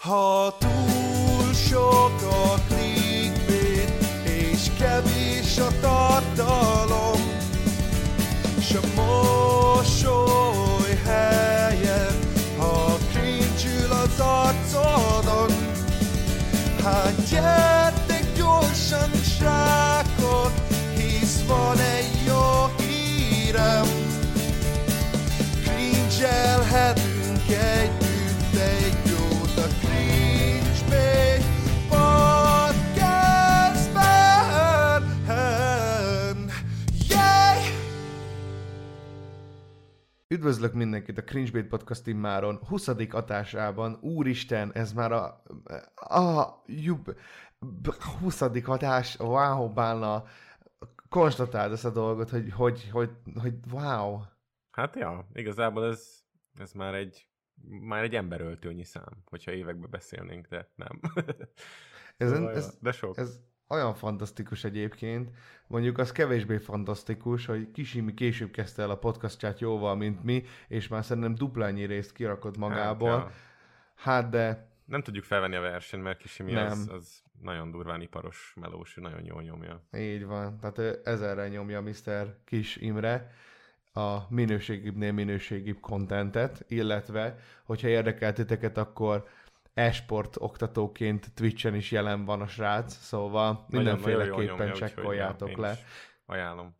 Ha Üdvözlök mindenkit a Cringebait Podcast immáron 20. adásában. Úristen, ez már a, a jub, 20. adás, wow, bálna. Konstatáld ezt a dolgot, hogy, hogy, hogy, hogy wow. Hát ja, igazából ez, ez már egy már egy emberöltőnyi szám, hogyha évekbe beszélnénk, de nem. Ez, Szóval, ez, de sok. Ez olyan fantasztikus egyébként. Mondjuk az kevésbé fantasztikus, hogy Kisimi később kezdte el a podcastját jóval, mint mi, és már szerintem duplányi részt kirakott magából. Hát, ja. hát de Nem tudjuk felvenni a versenyt, mert Kisimi Nem. az, az nagyon durván iparos melós, nagyon jól nyomja. így van. Tehát ő ezerre nyomja Mr. Kis Imre a minőségibbnél minőségibb kontentet, illetve, hogyha érdekel titeket, akkor e-sport oktatóként Twitchen is jelen van a srác, szóval mindenféleképpen csekkoljátok le. is Ajánlom.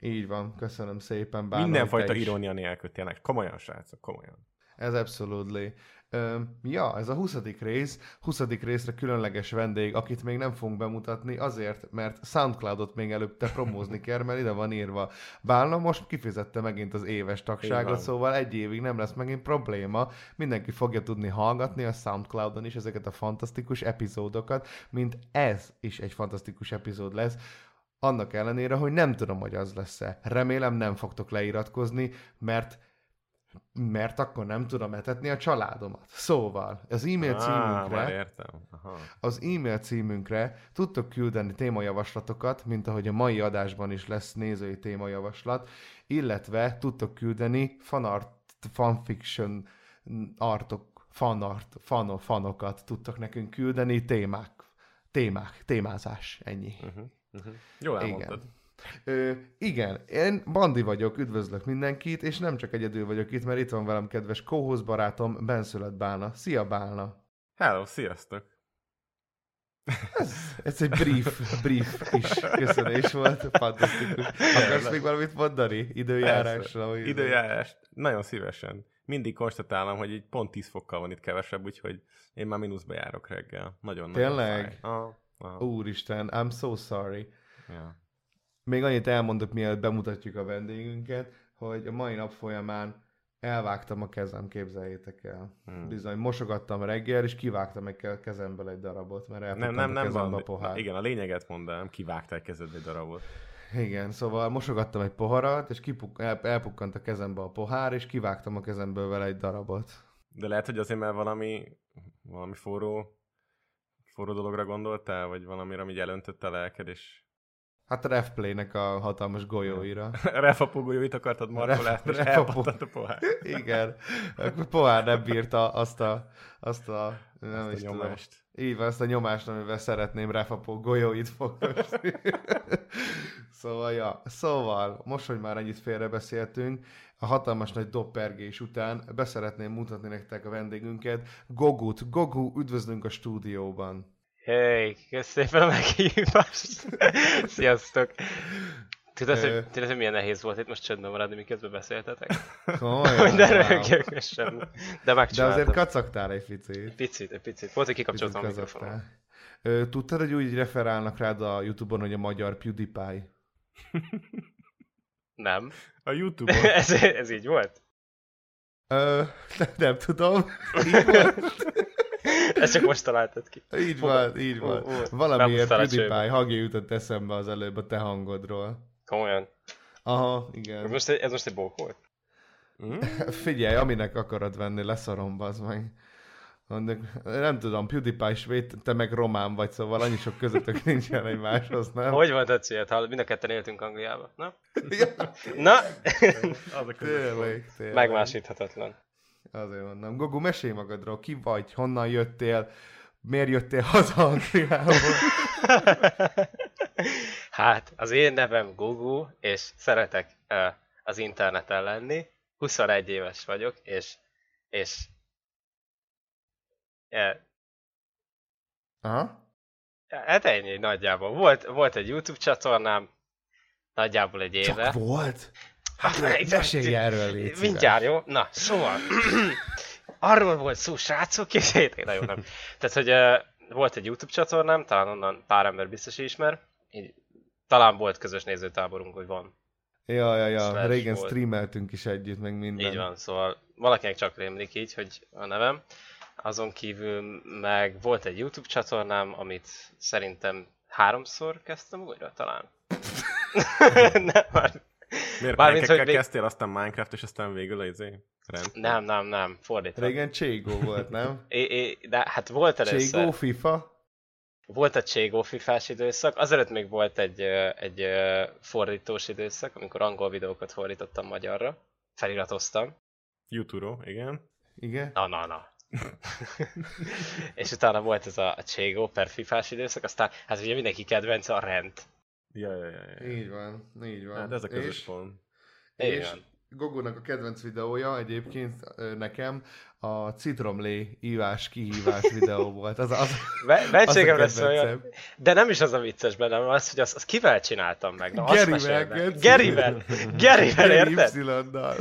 Így van, köszönöm szépen. Bálna, Mindenfajta irónia nélkül tényleg. Komolyan, srácok, komolyan. Ez absolutely. Ja, ez a 20. rész, 20. részre különleges vendég, akit még nem fogunk bemutatni, azért, mert Soundcloudot még előtte promózni kell, mert ide van írva. Bálna most kifizette megint az éves tagságot, szóval egy évig nem lesz megint probléma. Mindenki fogja tudni hallgatni a Soundcloudon is ezeket a fantasztikus epizódokat, mint ez is egy fantasztikus epizód lesz. Annak ellenére, hogy nem tudom, hogy az lesz-e. Remélem nem fogtok leiratkozni, mert mert akkor nem tudom etetni a családomat. Szóval, az e-mail Á, címünkre, értem. Aha. az e-mail címünkre tudtok küldeni témajavaslatokat, mint ahogy a mai adásban is lesz nézői témajavaslat, illetve tudtok küldeni fanart, fanfiction artok, fanart, fano, fanokat tudtok nekünk küldeni, témák, témák, témázás, ennyi. Uh-huh. Uh-huh. Jól elmondtad. Igen. Ö, igen, én Bandi vagyok, üdvözlök mindenkit, és nem csak egyedül vagyok itt, mert itt van velem kedves kóhoz barátom, Benszület Bálna. Szia Bálna! Hello, sziasztok! Ez, ez egy brief, brief kis köszönés volt, fantasztikus. Akarsz még valamit mondani? Időjárásra? Időjárás. Nagyon szívesen. Mindig konstatálom, hogy egy pont 10 fokkal van itt kevesebb, úgyhogy én már mínuszba járok reggel. Nagyon Tényleg? Nagyon fáj. Aha, aha. Úristen, I'm so sorry. Ja. Még annyit elmondok, mielőtt bemutatjuk a vendégünket, hogy a mai nap folyamán elvágtam a kezem, képzeljétek el. Hmm. Bizony, mosogattam reggel, és kivágtam egy ke- kezemből egy darabot, mert Nem, elpukkant nem, a nem van. a pohár. Igen, a lényeget mondanám, kivágtál kezedbe egy darabot. Igen, szóval mosogattam egy poharat, és kipuk- el- elpukkant a kezembe a pohár, és kivágtam a kezemből vele egy darabot. De lehet, hogy azért, mert valami, valami forró, forró dologra gondoltál, vagy valamire, ami elöntött a lelked, és Hát a Refplay-nek a hatalmas golyóira. refapogójóit akartad markolásni, és elpattant a pohár. Igen, a pohár nem bírta azt a, azt a, nem Azt a is tudom, nyomást. Így van, azt a nyomást, amivel szeretném refapó golyóit fogni. szóval, ja. Szóval, most, hogy már ennyit félrebeszéltünk, a hatalmas nagy doppergés után beszeretném mutatni nektek a vendégünket, Gogut. Gogu, üdvözlünk a stúdióban. Hey, köszönöm szépen a meghívást. Sziasztok. Tudod, hogy, tudod, hogy milyen nehéz volt itt most csöndben maradni, miközben beszéltetek? Komolyan? Wow. röhögjök, és semmi. De De megcsináltam. azért kacagtál egy picit. Picit, egy picit. Volt, hogy Picit kikapcsoltam a mikrofonon. Tudtad, hogy úgy referálnak rád a Youtube-on, hogy a magyar PewDiePie? Nem. A Youtube-on. ez, ez így volt? Ö, nem, nem tudom. Így volt. Ezt csak most találtad ki. Így van, így van. ó. Valamiért Bemusztál a PewDiePie hangja jutott eszembe az előbb a te hangodról. Komolyan. Aha, Ez igen. most, egy- ez most egy bók volt? Mm? Figyelj, aminek akarod venni, leszarom, az meg. Mondjuk, nem tudom, PewDiePie svéd, te meg román vagy, szóval annyi sok közöttök nincsen egymáshoz, nem? Hogy a célt? Hallod, mind a ketten éltünk Angliába. Na? Ja, Na? Az a tényleg, tényleg. Megmásíthatatlan. Azért mondom. Gogu, mesélj magadról, ki vagy, honnan jöttél, miért jöttél haza Angliából? hát, az én nevem Gugu, és szeretek uh, az interneten lenni. 21 éves vagyok, és, és yeah, Aha. hát ennyi nagyjából. Volt, volt egy YouTube csatornám, nagyjából egy éve. Csak volt? Hát, Hát, mesélj erről, légy. Mindjárt, jó? Na, szóval, arról volt szó, srácok, készíték, nagyon nem. Tehát, hogy uh, volt egy YouTube csatornám, talán onnan pár ember biztos ismer, így, talán volt közös nézőtáborunk, hogy van. Ja, ja, ja. Slash Régen volt. streameltünk is együtt, meg minden. Így van, szóval valakinek csak rémlik így, hogy a nevem. Azon kívül meg volt egy YouTube csatornám, amit szerintem háromszor kezdtem újra talán. nem, már Miért Bármint, hogy még- kezdtél, aztán Minecraft, és aztán végül az izé, rend? nem, nem, nem, fordítva. Régen Cségó volt, nem? É, é, de hát volt először, Cségó, FIFA? volt a Cségó fifás időszak, azelőtt még volt egy, egy fordítós időszak, amikor angol videókat fordítottam magyarra, feliratoztam. YouTube, igen. Igen? Na, na, na. és utána volt ez a, a Cségó per fifás időszak, aztán hát ugye mindenki kedvence a rend. Ja, ja, ja, ja. Így van, így van. Hát ez a közös és, pont. És. Gogónak a kedvenc videója egyébként nekem a citromlé ívás kihívás videó volt. Az, az, Ve- az a Mentségem lesz olyan, de nem is az a vicces benne, hanem az, hogy azt, azt kivel csináltam meg. Na, Gerivel. Geci. Gerivel, Gerivel, érted? Y-dal.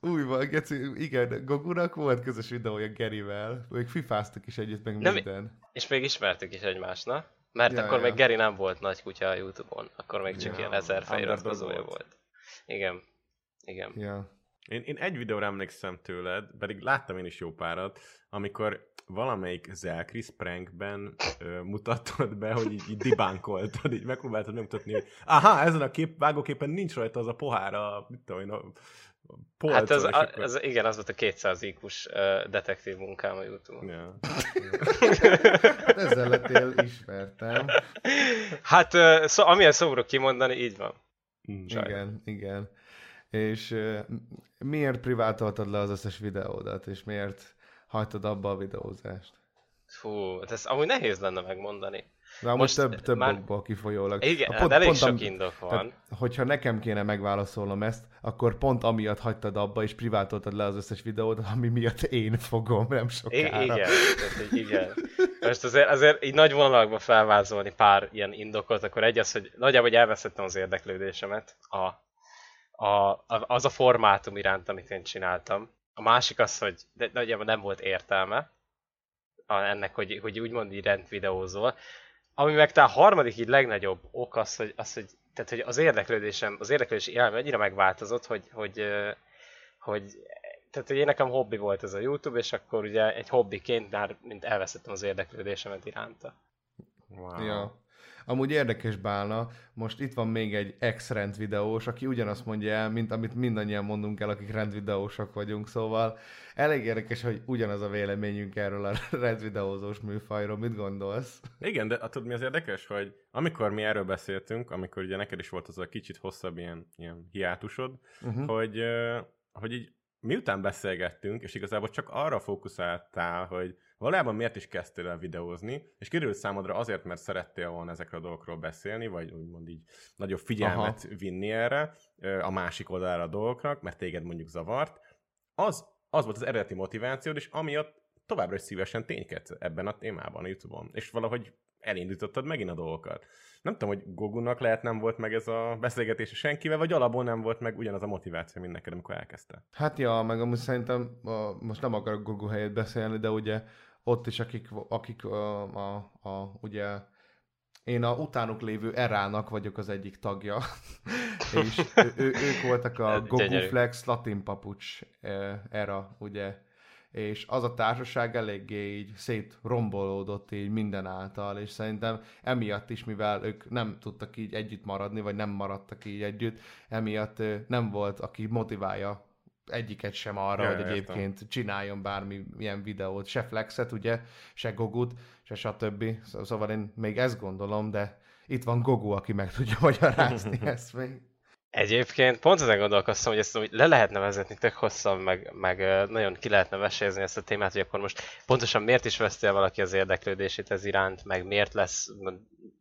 Új van, Geci, igen, Gogunak volt közös videója Gerivel. Ők fifáztak is együtt, meg Nem- minden. És még ismertük is egymást, na? Mert Ja, akkor ja. még Geri nem volt nagy kutya a Youtube-on, akkor még csak Ja, ilyen ezer feliratkozója volt. volt. Igen. Igen. Ja. Én, én egy videóra emlékszem tőled, pedig láttam én is jó párat, amikor valamelyik Zelkris prankben ö, mutattad be, hogy így, így dibánkoltad, így megpróbáltad megmutatni, hogy aha, ezen a kép, vágóképen nincs rajta az a pohár a, mit tudom én, a polcon, Hát ez, a, akkor- ez, igen, az volt a 200 IQ-s uh, detektív munkám a Youtube-on. Ja. Hát ezzel lettél ismertem. Hát, uh, szó, amilyen szomorú kimondani, így van. Mm. Sajnos. Igen, igen. És uh, miért privátoltad le az összes videódat, és miért hagytad abba a videózást? Fú, hát ez amúgy nehéz lenne megmondani. De amúgy Most több, több már- okból kifolyólag. Igen, A hát elég sok am- indok van. Tehát, hogyha nekem kéne megválaszolnom ezt, akkor pont amiatt hagytad abba, és privátoltad le az összes videót, ami miatt én fogom, nem I- sokára. igen, tehát, igen. Most azért, azért így nagy vonalakban felvázolni pár ilyen indokot, akkor egy az, hogy nagyjából hogy elveszettem az érdeklődésemet a, a, a, az a formátum iránt, amit én csináltam. A másik az, hogy de nagyjából nem volt értelme a, ennek, hogy, hogy úgymond így rendvideózol. Ami meg talán a harmadik így legnagyobb ok az, hogy, az, hogy, tehát, hogy az érdeklődésem, az érdeklődési élményem annyira megváltozott, hogy, hogy, hogy tehát hogy én nekem hobbi volt ez a YouTube, és akkor ugye egy hobbiként már mint elveszettem az érdeklődésemet iránta. Wow. Ja. Amúgy érdekes bálna, most itt van még egy ex-rend videós, aki ugyanazt mondja el, mint amit mindannyian mondunk el, akik rendvideósok vagyunk, szóval elég érdekes, hogy ugyanaz a véleményünk erről a rendvideózós műfajról. Mit gondolsz? Igen, de tudod mi az érdekes, hogy amikor mi erről beszéltünk, amikor ugye neked is volt az a kicsit hosszabb ilyen, ilyen hiátusod, Uh-huh. hogy, hogy így miután beszélgettünk, és igazából csak arra fókuszáltál, hogy valójában miért is kezdtél el videózni, és kiderült számodra azért, mert szerettél volna ezekről a dolgokról beszélni, vagy úgymond így nagyobb figyelmet Aha. vinni erre, a másik oldalára a dolgoknak, mert téged mondjuk zavart, az, az volt az eredeti motivációd, és amiatt továbbra is szívesen ténykedsz ebben a témában a YouTube-on, és valahogy elindítottad megint a dolgokat. Nem tudom, hogy Gogunak lehet nem volt meg ez a beszélgetés senkivel, vagy alapból nem volt meg ugyanaz a motiváció, mint neked, amikor elkezdte. Hát ja, meg amúgy szerintem, most nem akarok Gogo helyet beszélni, de ugye ott is, akik, akik a, a, a, ugye én a utánuk lévő erának vagyok az egyik tagja, és ő, ő, ők voltak a. Gogu Flex Latin Papucs era, ugye, és az a társaság eléggé így szétrombolódott így minden által, és szerintem emiatt is, mivel ők nem tudtak így együtt maradni, vagy nem maradtak így együtt, emiatt nem volt, aki motiválja egyiket sem arra, Ja, hogy egyébként csináljon bármi ilyen videót, se Flexet, ugye, se Gogut, se stb. Szó- Szóval én még ezt gondolom, de itt van Gogu, aki meg tudja magyarázni ezt még. Egyébként pont ezen gondolkoztam, hogy ezt hogy le lehetne vezetni tök hosszan, meg, meg nagyon ki lehetne vesézni ezt a témát, hogy akkor most pontosan miért is veszti el valaki az érdeklődését ez iránt, meg miért lesz,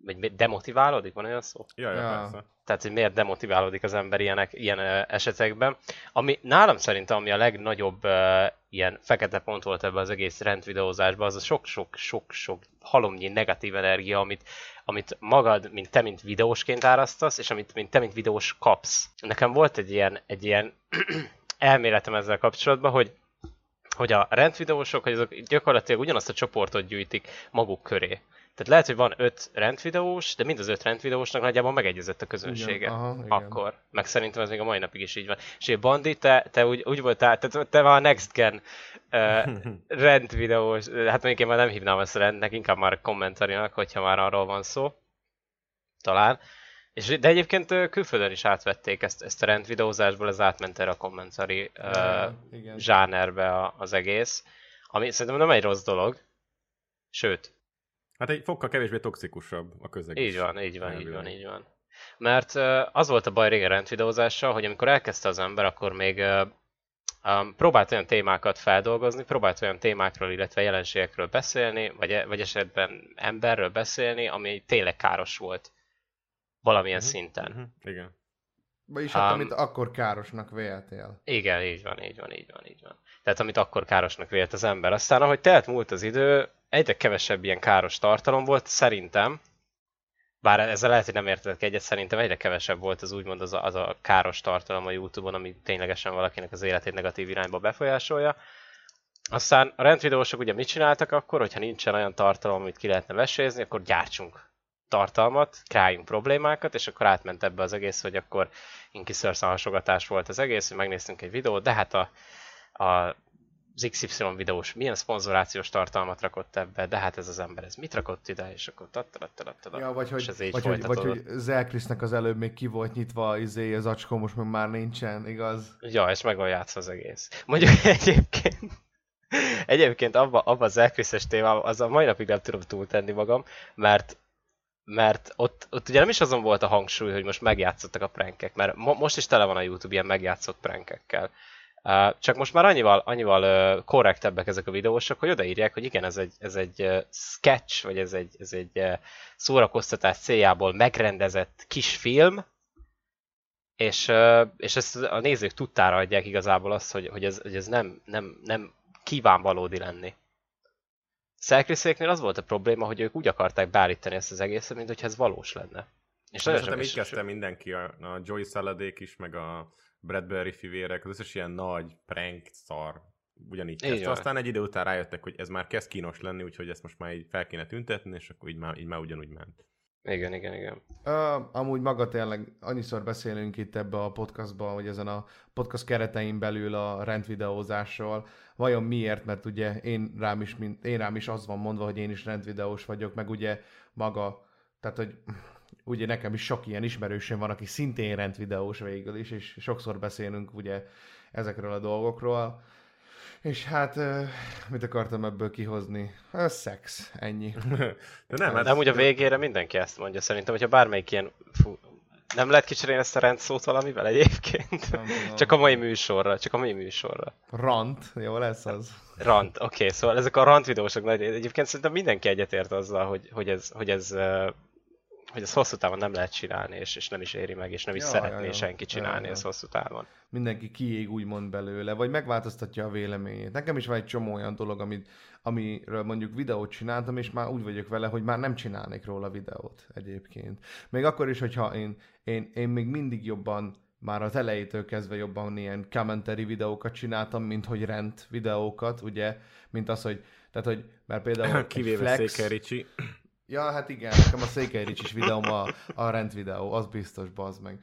vagy demotiválódik, van olyan szó? Ja, ja, ja. persze. Tehát, hogy miért demotiválódik az ember ilyenek, ilyen esetekben. Ami nálam szerintem, ami a legnagyobb uh, ilyen fekete pont volt ebben az egész rendvideózásban, az a sok-sok-sok-sok halomnyi negatív energia, amit amit magad, mint te, mint videósként árasztasz, és amit mint te, mint videós kapsz. Nekem volt egy ilyen, egy ilyen elméletem ezzel kapcsolatban, hogy hogy a rendvideósok, hogy azok gyakorlatilag ugyanazt a csoportot gyűjtik maguk köré. Tehát lehet, hogy van öt rendvideós, de mind az öt rendvideósnak nagyjából megegyezett a közönsége. Igen, aha, igen. Akkor. Meg szerintem ez még a mai napig is így van. És Bandi, te, te úgy, úgy voltál, te, te már a Next Gen uh, rendvideós, hát mondjuk én már nem hívnám ezt rendnek, inkább már kommentarinak, hogyha már arról van szó. Talán. És, de egyébként külföldön is átvették ezt, ezt a rendvideózásból, ez átment erre a kommentari uh, zsánerbe az egész. Ami szerintem nem egy rossz dolog. Sőt, Hát egy fokkal kevésbé toxikusabb a közeg. Így van, így van, így van, így van. Mert az volt a baj régen rendvideózással, hogy amikor elkezdte az ember, akkor még um, próbált olyan témákat feldolgozni, próbált olyan témákról, illetve jelenségekről beszélni, vagy, e, vagy esetben emberről beszélni, ami tényleg káros volt valamilyen uh-huh, szinten. Uh-huh, igen. Vagyis hát, um, amit akkor károsnak véltél. Igen, így van, így van, így van, így van. Tehát amit akkor károsnak vélt az ember. Aztán, ahogy telt múlt az idő, egyre kevesebb ilyen káros tartalom volt, szerintem, bár ezzel lehet, hogy nem értetek egyet, szerintem egyre kevesebb volt az úgymond az a, az a káros tartalom a Youtube-on, ami ténylegesen valakinek az életét negatív irányba befolyásolja. Aztán a rendvideósok ugye mit csináltak akkor, hogyha nincsen olyan tartalom, amit ki lehetne vesézni, akkor gyártsunk tartalmat, králjunk problémákat, és akkor átment ebbe az egész, hogy akkor Inkiszörszan hasogatás volt az egész, hogy megnéztünk egy videót, de hát a, a az XY videós milyen szponzorációs tartalmat rakott ebbe, de hát ez az ember, ez mit rakott ide, és akkor tattalattalattala. Ja, vagy hogy, vagy, hogy, vagy hogy Zelkrisznek az előbb még ki volt nyitva izé, az acskó, most meg már nincsen, igaz? Ja, és meg van játszva az egész. Mondjuk egyébként, egyébként abba, abba az Elkriszes témában, az a mai napig nem tudom túltenni magam, mert mert ott, ott ugye nem is azon volt a hangsúly, hogy most megjátszottak a prankek, mert mo- most is tele van a YouTube ilyen megjátszott prankekkel. Csak most már annyival, annyival korrektebbek ezek a videósok, hogy odaírják, hogy igen, ez egy, ez egy sketch, vagy ez egy, ez egy szórakoztatás céljából megrendezett kis film, és, és ezt a nézők tudtára adják igazából azt, hogy, hogy ez, hogy ez nem, nem, nem kíván valódi lenni. Szerkriszéknél az volt a probléma, hogy ők úgy akarták beállítani ezt az egészet, mint hogyha ez valós lenne. És nagyon így kezdte mindenki, a, a Joy Saladék is, meg a Bradbury fivérek, az összes ilyen nagy prank szar ugyanígy kezdte. Aztán egy idő után rájöttek, hogy ez már kezd kínos lenni, úgyhogy ezt most már így fel kéne tüntetni, és akkor így már, így már ugyanúgy ment. Igen, igen, igen. Uh, amúgy maga tényleg, annyiszor beszélünk itt ebbe a podcastban, hogy ezen a podcast keretein belül a rendvideózásról. Vajon miért? Mert ugye én rám is, mint, én rám is az van mondva, hogy én is rendvideós vagyok, meg ugye maga, tehát hogy ugye nekem is sok ilyen ismerősöm van, aki szintén rendvideós végül is, és sokszor beszélünk ugye ezekről a dolgokról. És hát, mit akartam ebből kihozni? A szex, ennyi. De nem, hát nem úgy a végére mindenki ezt mondja. Szerintem, hogyha bármelyik ilyen... Fú, nem lehet kicserélni ezt a rendszót valamivel egyébként? csak a mai műsorra, csak a mai műsorra. Rant, jó lesz az. Rant, oké, okay, szóval ezek a rant videósok nagy... Egyébként szerintem mindenki egyetért azzal, hogy, hogy ez, hogy ez hogy ez hosszú távon nem lehet csinálni, és, és nem is éri meg, és nem is ja, szeretné ja, ja. senki csinálni ja, ja. ezt hosszú távon. Mindenki kiég úgymond belőle, vagy megváltoztatja a véleményét. Nekem is van egy csomó olyan dolog, amit, amiről mondjuk videót csináltam, és már úgy vagyok vele, hogy már nem csinálnék róla videót egyébként. Még akkor is, hogyha én, én, én még mindig jobban már az elejétől kezdve jobban ilyen commentary videókat csináltam, mint hogy rend videókat, ugye, mint az, hogy, tehát, hogy, mert például Kivéve Flex, Székely Ricsi. Ja, hát igen, nekem a Székely Ricsis videóm a, a rendvideó, az biztos, bazd meg.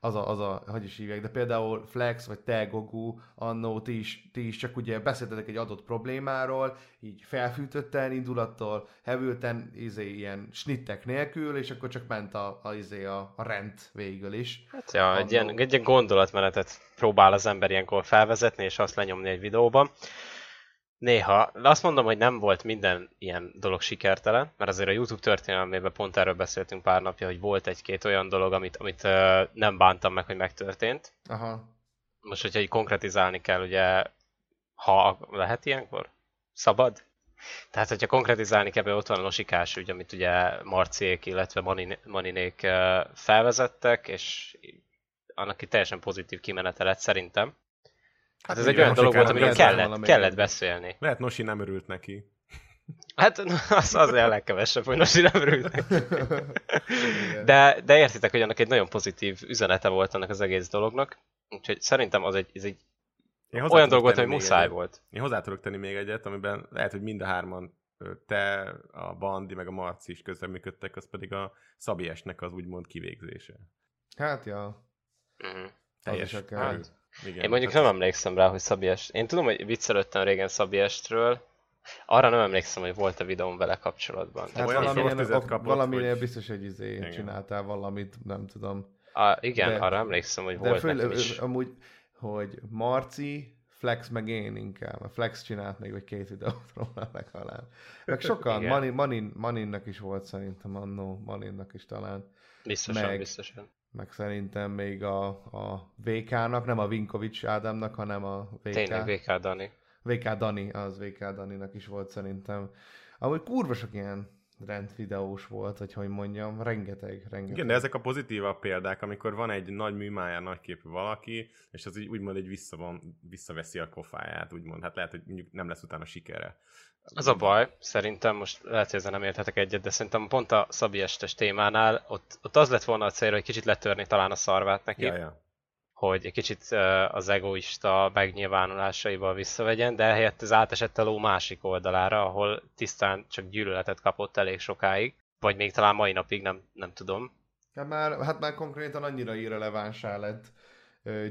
Az a, az a, hogy is hívják, de például Flex, vagy te, Gogu, annó, ti is, ti is csak ugye beszéltetek egy adott problémáról, így felfűtötten, indulattól, hevülten, izé, ilyen snittek nélkül, és akkor csak ment a, a, izé, a, a rend végül is. Hát ja, egy ilyen, egy ilyen gondolatmenetet próbál az ember ilyenkor felvezetni, és azt lenyomni egy videóban. Néha. Azt mondom, hogy nem volt minden ilyen dolog sikertelen, mert azért a YouTube történelmében pont erről beszéltünk pár napja, hogy volt egy-két olyan dolog, amit, amit uh, nem bántam meg, hogy megtörtént. Aha. Most, hogyha így konkretizálni kell, ugye, ha lehet ilyenkor? Szabad? Tehát, hogyha konkretizálni kell, ott van a losikás ügy, amit ugye Marciék, illetve Maninék felvezettek, és annak itt teljesen pozitív kimenete lett szerintem. Hát ez egy olyan dolog volt, amiről kellett, kellett beszélni. Lehet Nosi nem örült neki. Hát az, az a legkevesebb, hogy Nosi nem örült neki. De, de értitek, hogy annak egy nagyon pozitív üzenete volt annak az egész dolognak. Úgyhogy szerintem az egy, ez egy olyan dolog volt, hogy muszáj egyet. volt. Én hozzá tudok tenni még egyet, amiben lehet, hogy mind a hárman te, a Bandi, meg a Marci is közreműködtek, az pedig a Szabiesnek az úgymond kivégzése. Hát, ja. Mm. Teljes hát, igen, Én mondjuk hát nem emlékszem rá, hogy Szabiest. Én tudom, hogy viccelődtem régen Szabiestről, arra nem emlékszem, hogy volt a videóm vele kapcsolatban. Hát valaminél, kapott, valaminél hogy... biztos, hogy izé igen. csináltál valamit, nem tudom. A, igen, de, arra emlékszem, hogy de volt föl, nekem is. Amúgy, hogy Marci, Flex meg én inkább. A Flex csinált még egy két videót róla legalább. Meg sokan, Manin, Manin, Maninnak is volt szerintem annó, Maninnak is talán. Biztosan, meg, biztosan meg szerintem még a, a VK-nak, nem a Vinkovics Ádámnak, hanem a VK. Tényleg VK Dani. VK Dani, az VK Daninak is volt szerintem. Amúgy kurva sok ilyen rendvideós volt, hogy hogy mondjam, rengeteg, rengeteg. Igen, de ezek a pozitívabb példák, amikor van egy nagy műmája, nagy képű valaki, és az így úgymond egy vissza van, visszaveszi a kofáját, úgymond. Hát lehet, hogy mondjuk nem lesz utána sikere. Az a baj, szerintem most lehet, hogy ezzel nem érthetek egyet, de szerintem pont a Szabi estes témánál ott, ott az lett volna a célra, hogy kicsit letörni talán a szarvát neki. Ja, ja. Hogy egy kicsit az egoista megnyilvánulásaival visszavegyen, de helyett ez átesett a ló másik oldalára, ahol tisztán csak gyűlöletet kapott elég sokáig. Vagy még talán mai napig, nem, nem tudom. Hát már, hát már konkrétan annyira irrelevánsá lett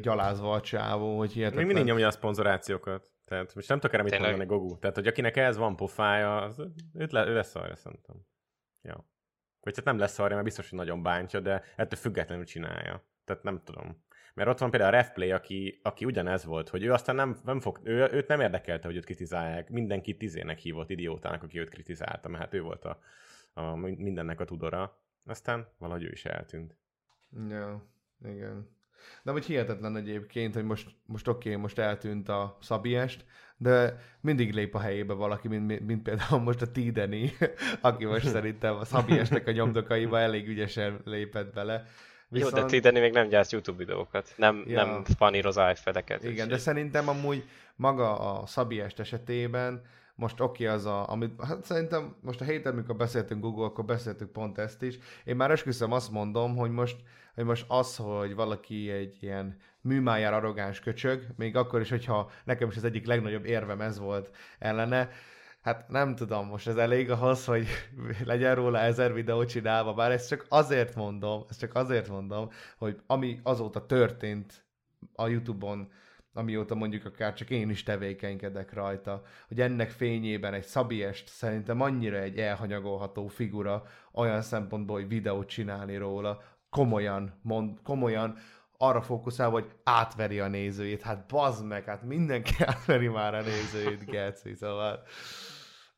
gyalázva a csávó, hogy hihetetlen. Még mindig nyomja a szponzorációkat. Tehát most nem tudok erre mit mondani Gogu. Tehát, hogy akinek ez van pofája, az, őt le, ő lesz arra szerintem. Ja. Vagy hát nem lesz arra, mert biztos, hogy nagyon bántja, de ettől függetlenül csinálja. Tehát nem tudom. Mert ott van például a Refplay, aki, aki ugyanez volt, hogy ő aztán nem, nem fog, ő, őt nem érdekelte, hogy őt kritizálják. Mindenki tizének hívott idiótának, aki őt kritizálta, mert hát ő volt a, a mindennek a tudora. Aztán valahogy ő is eltűnt. Ja, igen. De hogy hihetetlen egyébként, hogy most, most oké, okay, most eltűnt a Szabiest, de mindig lép a helyébe valaki, mint, mint például most a Tideni, aki most szerintem a Szabiestnek a nyomdokaiba elég ügyesen lépett bele. Viszont... Jó, de Tideni még nem gyárt YouTube videókat, nem, ja. nem paníroz iPad-eket. Igen, de szerintem amúgy maga a Szabiest esetében most oké okay az a, amit, hát szerintem most a héten, amikor beszéltünk Google, akkor beszéltünk pont ezt is. Én már esküszöm azt mondom, hogy most hogy most az, hogy valaki egy ilyen műmájár arrogáns köcsög, még akkor is, hogyha nekem is az egyik legnagyobb érvem ez volt ellene, hát nem tudom, most ez elég ahhoz, hogy legyen róla ezer videó csinálva, bár ezt csak azért mondom, ezt csak azért mondom, hogy ami azóta történt a Youtube-on, amióta mondjuk akár csak én is tevékenykedek rajta, hogy ennek fényében egy Szabiest szerintem annyira egy elhanyagolható figura olyan szempontból, hogy videót csinálni róla, komolyan, mond, komolyan arra fókuszál, hogy átveri a nézőjét. Hát bazd meg, hát mindenki átveri már a nézőjét, Geci, szóval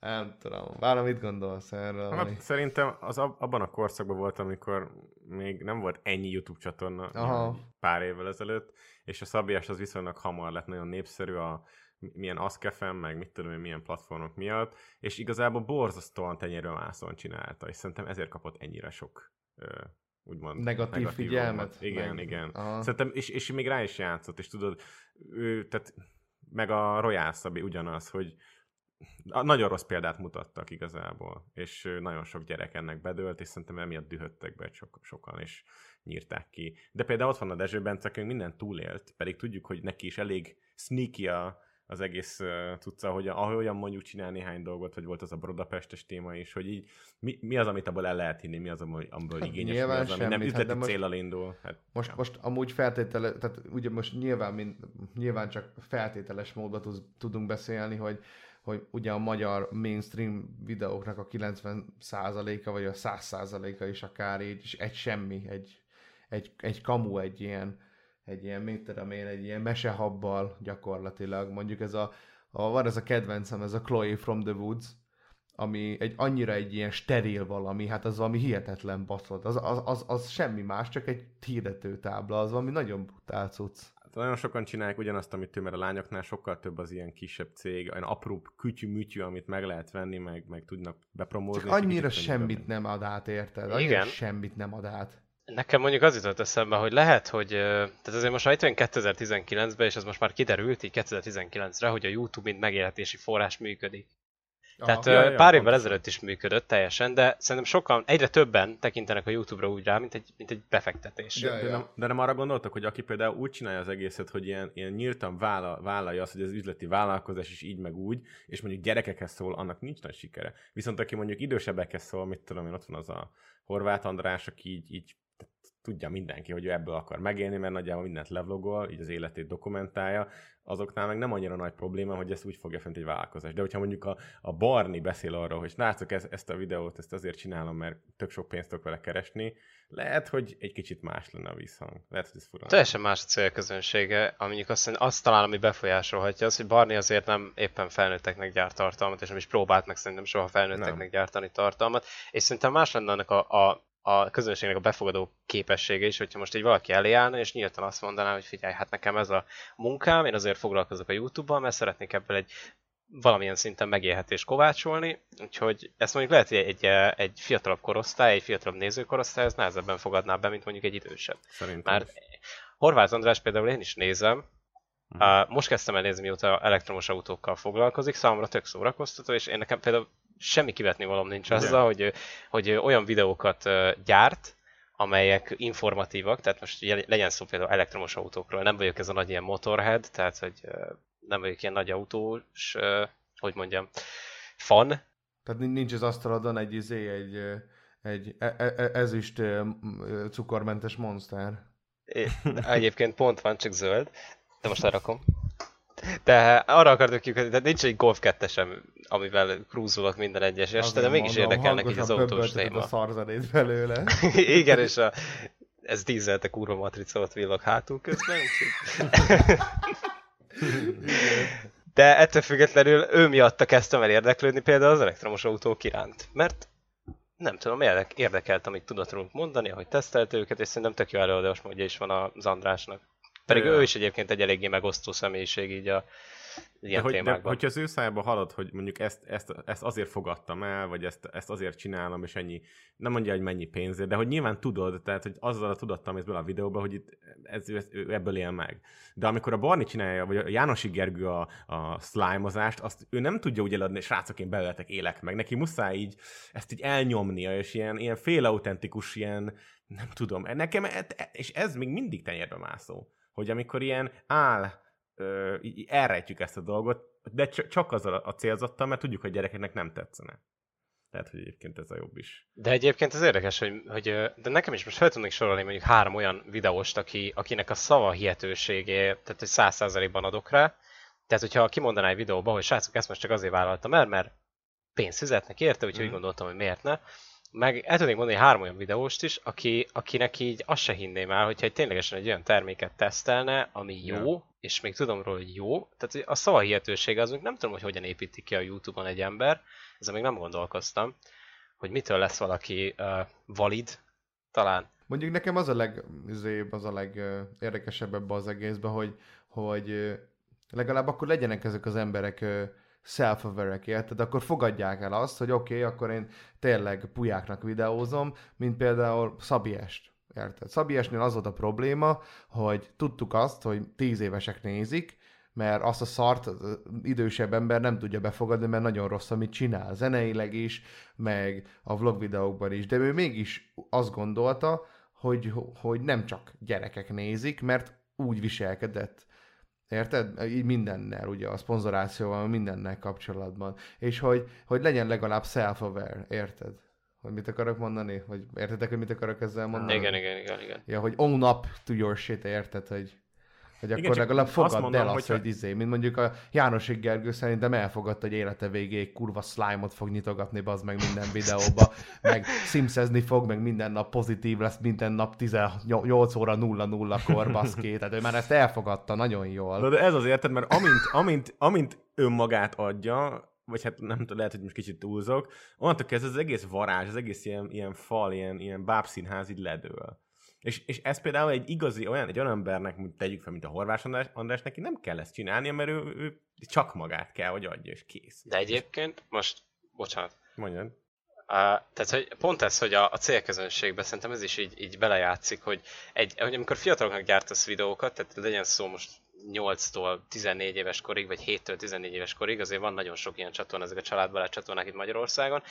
nem tudom. Várom, mit gondolsz erről? Hát, ami... Szerintem az abban a korszakban volt, amikor még nem volt ennyi YouTube csatorna Aha. pár évvel ezelőtt, és a Szabiás az viszonylag hamar lett nagyon népszerű a milyen Askefem, meg mit tudom én, milyen platformok miatt, és igazából borzasztóan tenyérről mászon csinálta, és szerintem ezért kapott ennyire sok úgymond negatív, negatív figyelmet. Igen, meg... igen. Aha. Szerintem, és, és még rá is játszott, és tudod, ő, tehát meg a Royal Szabi ugyanaz, hogy nagyon rossz példát mutattak igazából, és nagyon sok gyerek ennek bedőlt, és szerintem emiatt dühöttek be sok, sokan, és nyírták ki. De például ott van a Dezső Bence, aki minden túlélt, pedig tudjuk, hogy neki is elég sneaky a, az egész uh, tudca, hogy ahogyan mondjuk csinál néhány dolgot, hogy volt az a Brodapestes téma is, hogy így mi, mi az, amit abból el lehet hinni, mi az, amiből hát igényes, nyilván mi az, ami nem hát üzleti hát célral indul. Hát, most, ja. most amúgy feltétele, tehát ugye most nyilván, mint, nyilván csak feltételes módban tudunk beszélni, hogy hogy ugye a magyar mainstream videóknak a 90%-a vagy a 100%-a is akár így, és egy semmi, egy, egy, egy kamu, egy ilyen egy ilyen, mit tudom én, egy ilyen mesehabbal gyakorlatilag. Mondjuk ez a, a, van ez a kedvencem, ez a Chloe from the Woods, ami egy annyira egy ilyen steril valami, hát az valami hihetetlen baszod. Az, az, az, az semmi más, csak egy hirdető tábla, az valami nagyon brutál cucc. Nagyon sokan csinálják ugyanazt, amit ő, mert a lányoknál sokkal több az ilyen kisebb cég, olyan apróbb kütyű-mütyű, amit meg lehet venni, meg, meg tudnak bepromózni. Csak annyira semmit nem ad át, érted? Annyira Igen. semmit nem ad át. Nekem mondjuk az jutott eszembe, hogy lehet, hogy tehát azért most itt 2019-ben, és ez most már kiderült így 2019-re, hogy a YouTube mint megélhetési forrás működik. Tehát ja, ja, pár évvel ezelőtt is működött teljesen, de szerintem sokan, egyre többen tekintenek a YouTube-ra úgy rá, mint egy, mint egy befektetés. Ja, ja. De, nem, de nem arra gondoltak, hogy aki például úgy csinálja az egészet, hogy ilyen, ilyen nyíltan vállal, vállalja azt, hogy az üzleti vállalkozás is így meg úgy, és mondjuk gyerekekhez szól, annak nincs nagy sikere. Viszont aki mondjuk idősebbekhez szól, mit tudom én, ott van az a Horváth András, aki így, így tudja mindenki, hogy ő ebből akar megélni, mert nagyjából mindent levlogol, így az életét dokumentálja, azoknál meg nem annyira nagy probléma, hogy ezt úgy fogja fent egy vállalkozás. De hogyha mondjuk a, a Barni beszél arról, hogy látszok ez, ezt a videót, ezt azért csinálom, mert tök sok pénzt tudok vele keresni, lehet, hogy egy kicsit más lenne a visszhang. Lehet, hogy ez fura. Teljesen más a célközönsége, mondjuk azt, azt talán, ami befolyásolhatja, az, hogy Barni azért nem éppen felnőtteknek gyárt tartalmat, és nem is próbált meg szerintem soha felnőtteknek nem. gyártani tartalmat, és szerintem más lenne annak a, a a közönségnek a befogadó képessége is, hogyha most egy valaki elé állna, és nyíltan azt mondaná, hogy figyelj, hát nekem ez a munkám, én azért foglalkozok a Youtube-ban, mert szeretnék ebből egy valamilyen szinten megélhetést kovácsolni, úgyhogy ezt mondjuk lehet, hogy egy, egy fiatalabb korosztály, egy fiatalabb nézőkorosztály, ez nehezebben fogadná be, mint mondjuk egy idősebb. Szerintem. Már Horváth András például én is nézem, Uh, most kezdtem el nézni, mióta elektromos autókkal foglalkozik, számomra tök szórakoztató, és én nekem például semmi kivetni valom nincs azzal, hogy, hogy olyan videókat gyárt, amelyek informatívak, tehát most legyen szó például elektromos autókról, nem vagyok ez a nagy ilyen motorhead, tehát hogy nem vagyok ilyen nagy autós, hogy mondjam, fan. Tehát nincs az asztalodon egy izé, egy, egy e, e, e, ezüst cukormentes monster. É, egyébként pont van, csak zöld, de most lerakom. De arra akartok kiukadni, de nincs egy Golf 2 sem, amivel krúzolok minden egyes este, de mégis mondom, érdekelnek így az autós téma. a szarzenét belőle. Igen, és a, ez dízelte kurva matrica ott villog hátul közben, De ettől függetlenül ő miatta kezdtem el érdeklődni például az elektromos autók iránt. Mert nem tudom, érdekelt, amit tudott róluk mondani, ahogy tesztelte őket, és szerintem tök jó előadás módja is van az Andrásnak. Pedig ő is egyébként egy eléggé megosztó személyiség így a ilyen de hogy, témákban. De, hogyha az ő szájába halad, hogy mondjuk ezt, ezt, ezt azért fogadtam el, vagy ezt, ezt azért csinálom, és ennyi, nem mondja, hogy mennyi pénzért, de hogy nyilván tudod, tehát hogy azzal a tudattam ebből a videóban, hogy itt ez, ez, ő ebből él meg. De amikor a Barni csinálja, vagy a Jánosi Gergő a, a slime-ozást, azt ő nem tudja úgy eladni, srácok, én belőletek élek meg. Neki muszáj így ezt így elnyomnia, és ilyen, ilyen félautentikus, ilyen, nem tudom, nekem, és ez még mindig tenyérbe mászó hogy amikor ilyen áll, ö, elrejtjük ezt a dolgot, de csak az a célzattal, mert tudjuk, hogy gyerekeknek nem tetszene. Tehát, hogy egyébként ez a jobb is. De egyébként ez érdekes, hogy, hogy de nekem is most fel tudnék sorolni mondjuk három olyan videóst, aki, akinek a szava hihetőségé, tehát hogy száz százalékban adok rá. Tehát, hogyha kimondaná egy videóba, hogy srácok, ezt most csak azért vállaltam el, mert pénzt fizetnek érte, úgyhogy mm. úgy gondoltam, hogy miért ne meg el tudnék mondani három olyan videóst is, aki, akinek így azt se hinném el, hogyha egy ténylegesen egy olyan terméket tesztelne, ami jó, ja. és még tudom róla, hogy jó. Tehát a szavahihetőség az még nem tudom, hogy hogyan építi ki a Youtube-on egy ember, ezzel még nem gondolkoztam, hogy mitől lesz valaki uh, valid, talán. Mondjuk nekem az a leg, az a legérdekesebb ebbe az egészben, hogy, hogy legalább akkor legyenek ezek az emberek self aware érted? Akkor fogadják el azt, hogy oké, okay, akkor én tényleg pulyáknak videózom, mint például Szabiest. Érted? Szabiesnél az volt a probléma, hogy tudtuk azt, hogy tíz évesek nézik, mert azt a szart az idősebb ember nem tudja befogadni, mert nagyon rossz, amit csinál. Zeneileg is, meg a vlog videókban is. De ő mégis azt gondolta, hogy, hogy nem csak gyerekek nézik, mert úgy viselkedett Érted? Így mindennel, ugye a szponzorációval, mindennel kapcsolatban. És hogy, hogy legyen legalább self-aware, érted? Hogy mit akarok mondani? Hogy értedek, hogy mit akarok ezzel mondani? Igen, igen, igen, igen. Ja, hogy own up to your shit, érted? Hogy, Hogy akkor Igen, legalább fogadd mondom, el azt, hogy, hogy izé, mint mondjuk a Jánosik Gergő szerintem elfogadta, hogy élete végéig kurva slime-ot fog nyitogatni, az meg minden videóba, meg simszezni fog, meg minden nap pozitív lesz, minden nap 18 óra 0-0-kor, baszki. Tehát ő már ezt elfogadta nagyon jól. De, de ez az érted, mert amint, amint, amint önmagát adja, vagy hát nem tudom, lehet, hogy most kicsit túlzok, onnantól kezdve az egész varázs, az egész ilyen, ilyen fal, ilyen, ilyen bábszínház így ledől. És, és ez például egy igazi olyan, egy olyan embernek, mint tegyük fel, mint a Horváth András, András neki nem kell ezt csinálnia, mert ő, ő csak magát kell, hogy adja, és kész. De egyébként, most, bocsánat. Mondjad. Uh, tehát, hogy pont ez, hogy a, a célközönségben szerintem ez is így, így belejátszik, hogy, egy, hogy amikor fiataloknak gyártasz videókat, tehát legyen szó most 8-tól 14 éves korig, vagy 7-től 14 éves korig, azért van nagyon sok ilyen csatorna, ezek a családbarát csatornák itt Magyarországon,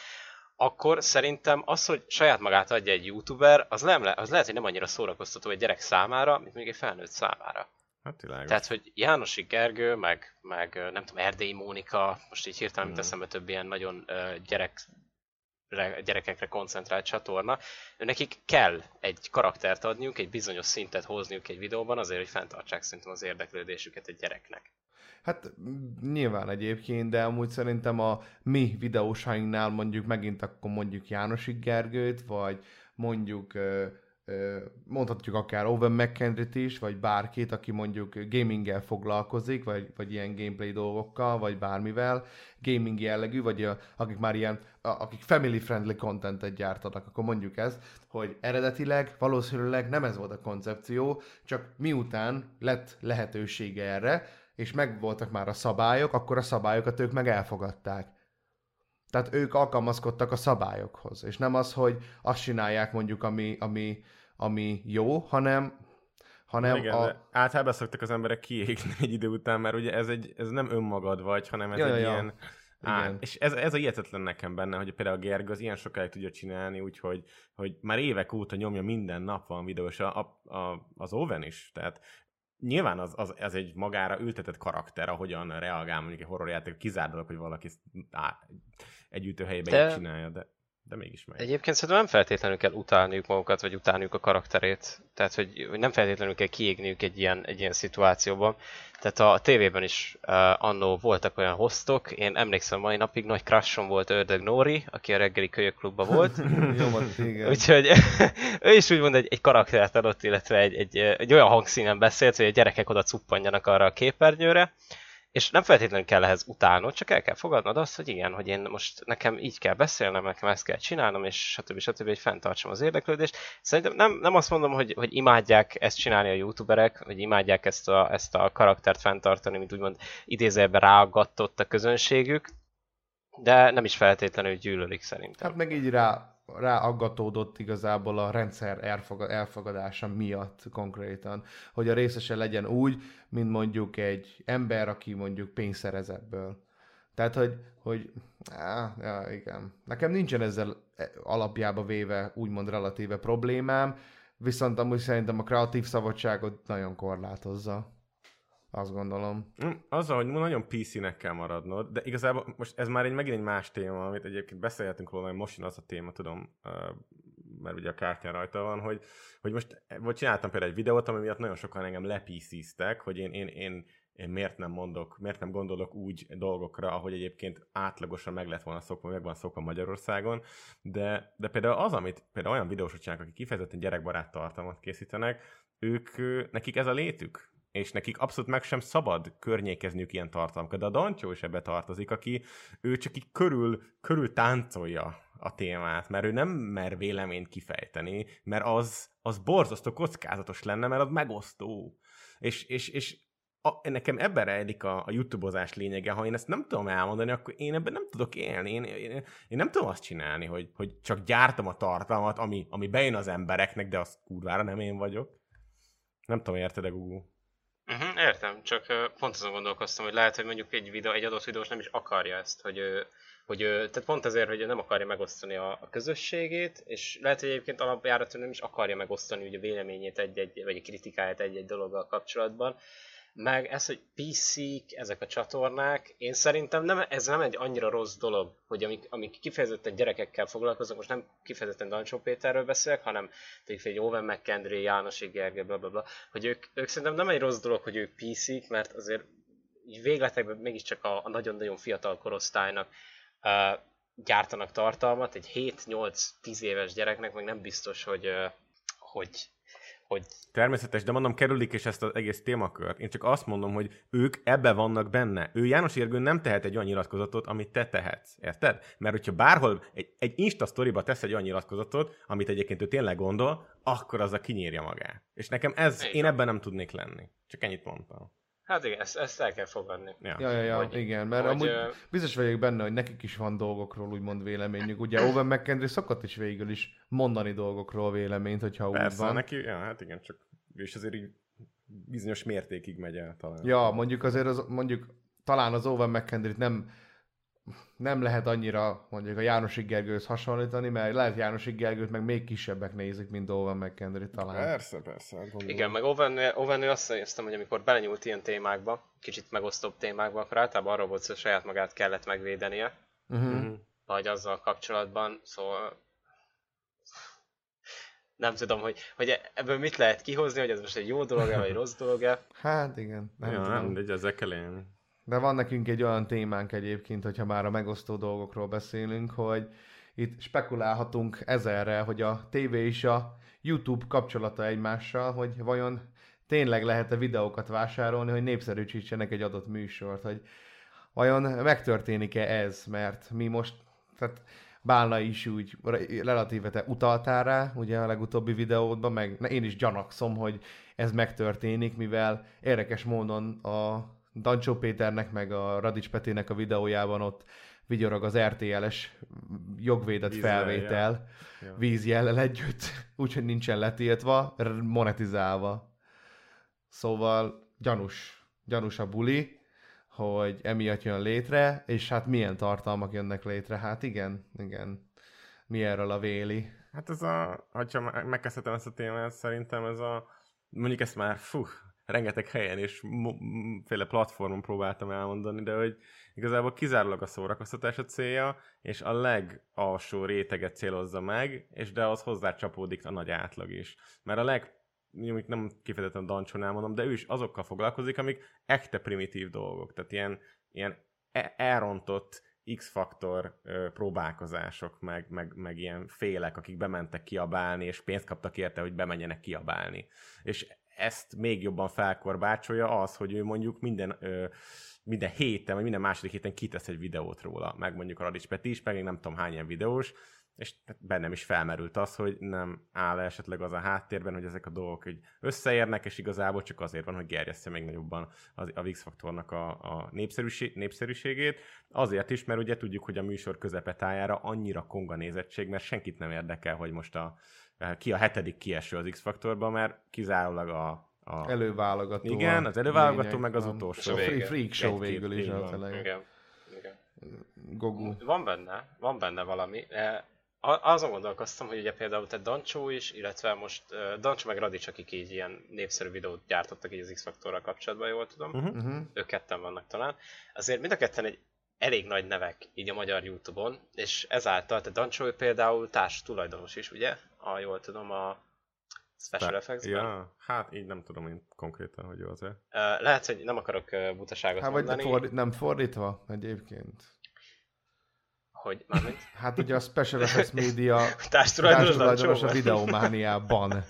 akkor szerintem az, hogy saját magát adja egy youtuber, az, nem le, az lehet, hogy nem annyira szórakoztató egy gyerek számára, mint még egy felnőtt számára. Hát világos. Tehát, hogy Jánosi Gergő, meg, meg nem tudom, Erdélyi Mónika, most így hirtelen, mint mm. eszembe több ilyen nagyon gyerek gyerekekre koncentrált csatorna, nekik kell egy karaktert adniuk, egy bizonyos szintet hozniuk egy videóban azért, hogy fenntartsák szerintem az érdeklődésüket egy gyereknek. Hát nyilván egyébként, de amúgy szerintem a mi videósainknál mondjuk megint akkor mondjuk Jánosik Gergőt, vagy mondjuk mondhatjuk akár Owen McKendrit is, vagy bárkit, aki mondjuk gaminggel foglalkozik, vagy, vagy ilyen gameplay dolgokkal, vagy bármivel, gaming jellegű, vagy a, akik már ilyen, a, akik family friendly contentet gyártanak, akkor mondjuk ezt, hogy eredetileg valószínűleg nem ez volt a koncepció, csak miután lett lehetősége erre, és megvoltak már a szabályok, akkor a szabályokat ők meg elfogadták. Tehát ők alkalmazkodtak a szabályokhoz, és nem az, hogy azt csinálják mondjuk, ami, ami, ami jó, hanem hanem Igen, a... általában szoktak az emberek kiégni egy idő után, mert ugye ez, egy, ez nem önmagad vagy, hanem ez ja, egy ja, ilyen... Á, Igen. és ez, ez a hihetetlen nekem benne, hogy például a Gerg az ilyen sokáig tudja csinálni, úgyhogy hogy már évek óta nyomja minden nap van videó, és a, a, az Oven is. Tehát nyilván az, az, az egy magára ültetett karakter, ahogyan reagál mondjuk egy horrorjáték, kizárdalak, hogy valaki á, egy ütőhelyben de... csinálja, de, de mégis meg. Egyébként szerintem nem feltétlenül kell utálniuk magukat, vagy utálniuk a karakterét. Tehát, hogy, nem feltétlenül kell kiégniük egy ilyen, egy ilyen szituációban. Tehát a, a tévében is uh, annó voltak olyan hostok, én emlékszem mai napig nagy crushom volt Ördög Nóri, aki a reggeli kölyökklubban volt. Jó, igen. Úgyhogy ő is úgymond egy, egy karaktert adott, illetve egy, egy, egy olyan hangszínen beszélt, hogy a gyerekek oda cuppanjanak arra a képernyőre. És nem feltétlenül kell ehhez utálnod, csak el kell fogadnod azt, hogy igen, hogy én most nekem így kell beszélnem, nekem ezt kell csinálnom, és stb. stb. hogy fenntartsam az érdeklődést. Szerintem nem, nem azt mondom, hogy, hogy imádják ezt csinálni a youtuberek, hogy imádják ezt a, ezt a karaktert fenntartani, mint úgymond idézőjelben ráaggatott a közönségük, de nem is feltétlenül gyűlölik szerintem. Hát meg így rá ráaggatódott igazából a rendszer elfogadása miatt konkrétan, hogy a részese legyen úgy, mint mondjuk egy ember, aki mondjuk pénzt szerez ebből. Tehát, hogy, hogy á, ja, igen. Nekem nincsen ezzel alapjába véve úgymond relatíve problémám, viszont amúgy szerintem a kreatív szabadságot nagyon korlátozza. Azt gondolom. Mm, azzal, hogy nagyon PC-nek kell maradnod, de igazából most ez már egy megint egy más téma, amit egyébként beszélhetünk róla, hogy most jön az a téma, tudom, mert ugye a kártyán rajta van, hogy, hogy most vagy csináltam például egy videót, ami miatt nagyon sokan engem lepíszíztek, hogy én, én, én, én miért nem mondok, miért nem gondolok úgy dolgokra, ahogy egyébként átlagosan meg lett volna szokva, meg van szokva Magyarországon, de, de például az, amit például olyan videósok csinálnak, akik kifejezetten gyerekbarát tartalmat készítenek, ők, nekik ez a létük, és nekik abszolút meg sem szabad környékezniük ilyen tartalmakat. De a Dancsó is ebbe tartozik, aki ő csak így körül, körül táncolja a témát, mert ő nem mer véleményt kifejteni, mert az, az borzasztó kockázatos lenne, mert az megosztó. És, és, és a, nekem ebben rejlik a, a YouTube-ozás lényege, ha én ezt nem tudom elmondani, akkor én ebben nem tudok élni. Én, én, én nem tudom azt csinálni, hogy, hogy csak gyártom a tartalmat, ami, ami bejön az embereknek, de az kurvára nem én vagyok. Nem tudom, érted-e, Google? Uh-huh, értem, csak pont azon gondolkoztam, hogy lehet, hogy mondjuk egy, videó, egy adott videós nem is akarja ezt, hogy, uh, hogy tehát pont azért, hogy nem akarja megosztani a, a közösségét, és lehet, hogy egyébként alapjáraton nem is akarja megosztani ugye a véleményét egy-egy, vagy a kritikáját egy-egy dologgal kapcsolatban, meg ez, hogy PC-k, ezek a csatornák, én szerintem nem, ez nem egy annyira rossz dolog, hogy amik, amik kifejezetten gyerekekkel foglalkoznak, most nem kifejezetten Dancsó Péterről beszélek, hanem egy Owen McKendry, Jánosi Gergely, bla, bla, bla, hogy ők, ők szerintem nem egy rossz dolog, hogy ők PC-k, mert azért így végletekben mégiscsak a, a nagyon-nagyon fiatal korosztálynak uh, gyártanak tartalmat, egy 7-8-10 éves gyereknek meg nem biztos, hogy, uh, hogy hogy... Természetes, de mondom, kerülik is ezt az egész témakört. Én csak azt mondom, hogy ők ebbe vannak benne. Ő János Érgő nem tehet egy olyan nyilatkozatot, amit te tehetsz. Érted? Mert hogyha bárhol egy, egy Insta sztoriba tesz egy olyan nyilatkozatot, amit egyébként ő tényleg gondol, akkor az a kinyírja magát. És nekem ez, én ebben nem tudnék lenni. Csak ennyit mondtam. Hát igen, ezt, ezt el kell fogadni. Ja, ja, ja, ja hogy, igen, mert hogy, amúgy uh... biztos vagyok benne, hogy nekik is van dolgokról úgymond véleményük. Ugye Owen McKendry szokott is végül is mondani dolgokról véleményt, hogyha Persze, úgy van. neki, ja, hát igen, csak és azért így bizonyos mértékig megy el talán. Ja, mondjuk azért az, mondjuk talán az Owen mckendry nem nem lehet annyira mondjuk a Jánosi Gergőhöz hasonlítani, mert lehet Jánosi Gergőt meg még kisebbek nézik, mint Owen McKendry talán. Persze, persze. Hát gondolom. Igen, meg Owen, Owen azt néztem, hogy amikor belenyúlt ilyen témákba, kicsit megosztóbb témákba, akkor általában arról volt, hogy saját magát kellett megvédenie. Uh-huh. Vagy azzal kapcsolatban, szóval nem tudom, hogy, hogy ebből mit lehet kihozni, hogy ez most egy jó dolog-e, vagy rossz dolog-e. Hát igen. Nem, ja, tudom. nem, de ezzel kell élni. De van nekünk egy olyan témánk egyébként, hogyha már a megosztó dolgokról beszélünk, hogy itt spekulálhatunk ezerre, hogy a TV és a YouTube kapcsolata egymással, hogy vajon tényleg lehet-e videókat vásárolni, hogy népszerűsítsenek egy adott műsort, hogy vajon megtörténik-e ez, mert mi most, tehát Bálna is úgy relatíve te utaltál rá, ugye a legutóbbi videódban, meg én is gyanakszom, hogy ez megtörténik, mivel érdekes módon a Dancsó Péternek, meg a Radics Petének a videójában ott vigyorog az RTL-es jogvédett Vízzel, felvétel ja. vízjellel együtt, úgyhogy nincsen letiltva, monetizálva. Szóval gyanús, gyanús a buli, hogy emiatt jön létre, és hát milyen tartalmak jönnek létre. Hát igen, igen. Mi erről a véli? Hát ez a, ha megkezdhetem ezt a témát, szerintem ez a, mondjuk ezt már, fú, rengeteg helyen és féle platformon próbáltam elmondani, de hogy igazából kizárólag a szórakoztatás a célja, és a legalsó réteget célozza meg, és de az hozzá csapódik a nagy átlag is. Mert a leg mondjuk nem kifejezetten Dancsonál mondom, de ő is azokkal foglalkozik, amik ekte primitív dolgok. Tehát ilyen, ilyen e, elrontott X-faktor próbálkozások, meg, meg, meg ilyen félek, akik bementek kiabálni, és pénzt kaptak érte, hogy bemenjenek kiabálni. És ezt még jobban felkorbácsolja az, hogy ő mondjuk minden, ö, minden héten, vagy minden második héten kitesz egy videót róla, meg mondjuk a Radics Peti is, meg nem tudom hány ilyen videós, és bennem is felmerült az, hogy nem áll esetleg az a háttérben, hogy ezek a dolgok így összeérnek, és igazából csak azért van, hogy gerjessze még nagyobban a, a X-faktornak a, a népszerűség, népszerűségét. Azért is, mert ugye tudjuk, hogy a műsor közepetájára annyira konga nézettség, mert senkit nem érdekel, hogy most a, ki a hetedik kieső az X-faktorban, mert kizárólag a, a... Előválogató. Igen, az előválogató, meg az utolsó. A free, freak show végül is. Igen. Igen. Gogu. Van benne, van benne valami. E, azon gondolkoztam, hogy ugye például te Dancsó is, illetve most uh, Dancsó meg Radics, akik így ilyen népszerű videót gyártottak így az X-faktorral kapcsolatban, jól tudom. Uh-huh. Ők ketten vannak talán. Azért mind a ketten egy elég nagy nevek így a magyar Youtube-on, és ezáltal, te Dancsó például társ tulajdonos is, ugye? Ha jól tudom, a Special Effects-ben. Ja, hát így nem tudom én konkrétan, hogy jó azért. Uh, lehet, hogy nem akarok butaságot hát, mondani. Vagy fordít, nem fordítva egyébként. Hogy, mármint? Hát ugye a Special Effects Media társtulajdonos a videomániában.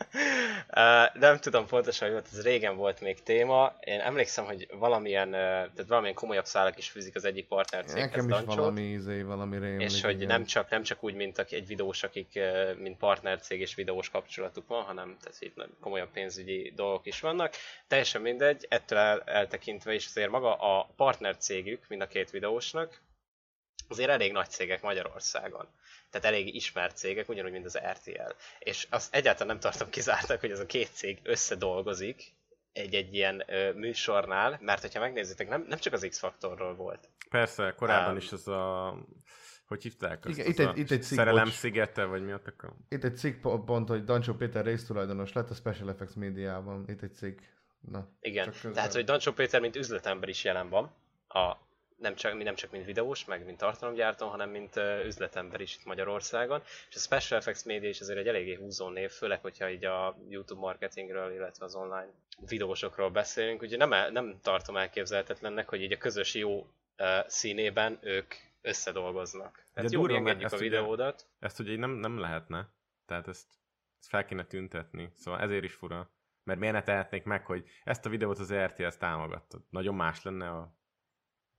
Uh, nem tudom pontosan, hogy volt, ez régen volt még téma. Én emlékszem, hogy valamilyen, uh, tehát valamilyen komolyabb szálak is fűzik az egyik partner céghez Nekem is Dancsot, valami ízé, valami rémlik, És hogy nem csak, nem csak úgy, mint egy videós, akik uh, mint partnercég és videós kapcsolatuk van, hanem tehát itt komolyabb pénzügyi dolgok is vannak. Teljesen mindegy, ettől el, eltekintve is azért maga a partnercégük mind a két videósnak, azért elég nagy cégek Magyarországon. Tehát elég ismert cégek, ugyanúgy, mint az RTL. És azt egyáltalán nem tartom kizártak, hogy ez a két cég összedolgozik egy-egy ilyen ö, műsornál, mert hogyha megnézitek, nem, nem csak az X-faktorról volt. Persze, korábban um, is az a hogy hívták azt? Igen, itt, egy, itt egy cikk, Szerelem bocs, szigete, vagy mi a Itt egy cikk pont, hogy Dancsó Péter résztulajdonos lett a Special Effects médiában. Itt egy cikk Na, Igen, tehát hogy Dancsó Péter mint üzletember is jelen van, a, nem, csak, nem csak mint videós, meg mint tartalomgyártó, hanem mint üzletember is itt Magyarországon. És a Special Effects Media is azért egy eléggé húzó név, főleg, hogyha így a YouTube marketingről, illetve az online videósokról beszélünk. Ugye nem, nem tartom elképzelhetetlennek, hogy így a közös jó színében ők összedolgoznak. Tehát Ugye jó, durva, engedjük a ezt ugye- videódat. Ezt ugye nem, nem lehetne. Tehát ezt, ezt fel kéne tüntetni. Szóval ezért is fura. Mert miért ne tehetnék meg, hogy ezt a videót az RTS támogattad? Nagyon más lenne a,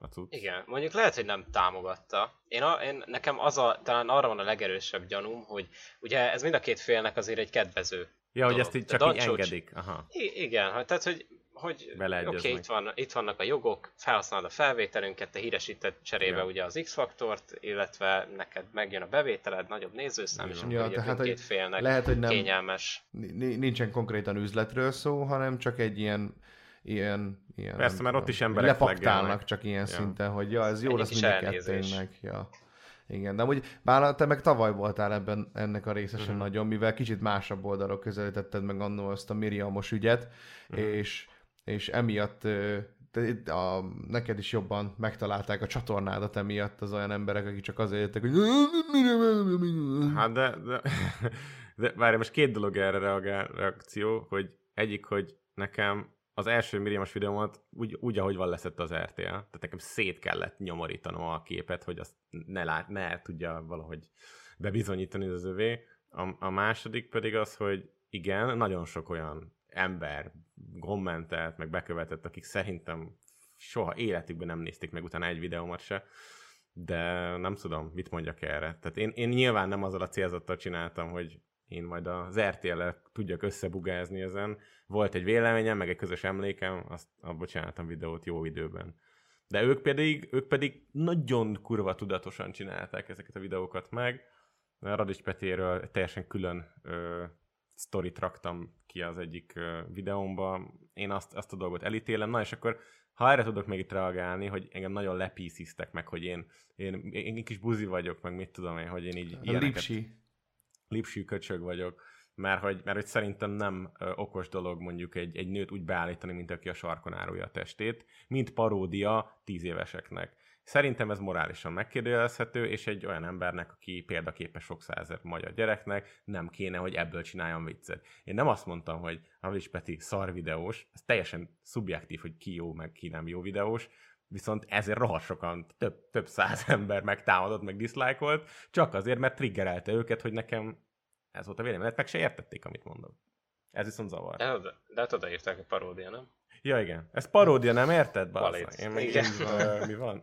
a cucc. Igen, mondjuk lehet, hogy nem támogatta. Én, a, én nekem az a, talán arra van a legerősebb gyanúm, hogy ugye ez mind a két félnek azért egy kedvező. Ja, hogy dolog. ezt így csak így engedik. Aha. I- igen, hát tehát hogy, hogy oké, okay, itt, van, itt vannak a jogok, felhasználod a felvételünket, te híresíted cserébe Ja. ugye az X-faktort, illetve neked megjön a bevételed, nagyobb nézőszám, és Ja, akkor Ja, ugye tehát, hogy félnek lehet, hogy nem, kényelmes. ni- nincsen konkrétan üzletről szó, hanem csak egy ilyen ilyen, ilyen Persze, mert ott is emberek lepaktálnak csak ilyen Ja. szinten, hogy ja, ez jó lesz mind a kettőnknek. Ja. Igen, de amúgy Bála, te meg tavaly voltál ebben ennek a részesen Mhm. nagyon, mivel kicsit másabb oldalról közelítetted meg annól azt a Miriamos ügyet, Mhm. és, és emiatt te, a, neked is jobban megtalálták a csatornádat emiatt az olyan emberek, akik csak azért jöttek, hogy Hát de, de, de várj, most két dolog erre reagál, reakció, hogy egyik, hogy nekem az első Miriamos videómat úgy, úgy, ahogy van leszett az RTL. Tehát nekem szét kellett nyomorítanom a képet, hogy azt ne, lát, ne tudja valahogy bebizonyítani az övé. A, a második pedig az, hogy igen, nagyon sok olyan ember kommentelt, meg bekövetett, akik szerintem soha életükben nem nézték meg utána egy videómat se, de nem tudom, mit mondjak erre. Tehát én, én nyilván nem azzal a célzattal csináltam, hogy én majd az RTL-el tudjak összebugázni ezen. Volt egy véleményem, meg egy közös emlékem, azt abból csináltam videót jó időben. De ők pedig, ők pedig nagyon kurva tudatosan csinálták ezeket a videókat meg. Radics Petéről teljesen külön ö, sztorit raktam ki az egyik ö, videómba. Én azt, azt a dolgot elítélem. Na és akkor ha erre tudok még itt reagálni, hogy engem nagyon lepísziztek meg, hogy én, én, én kis buzi vagyok, meg mit tudom én, hogy én így A Lipsi. Lipsű köcsög vagyok, mert hogy, mert hogy szerintem nem okos dolog mondjuk egy, egy nőt úgy beállítani, mint aki a sarkon árulja a testét, mint paródia tíz éveseknek. Szerintem ez morálisan megkérdőjelezhető, és egy olyan embernek, aki példaképes sok százer magyar gyereknek, nem kéne, hogy ebből csináljon viccet. Én nem azt mondtam, hogy Havis Peti szar videós, ez teljesen szubjektív, hogy ki jó, meg ki nem jó videós, viszont ezért rohadt sokan, több, több száz ember megtámadott, meg diszlájkolt, csak azért, mert triggerelte őket, hogy nekem ez volt a vélemény, mert meg se értették, amit mondok. Ez viszont zavar. De, de, de hát odaírták a paródia, nem? Ja, igen. Ez paródia, nem érted? Bassza? Én meg Igen. így, ö, mi van?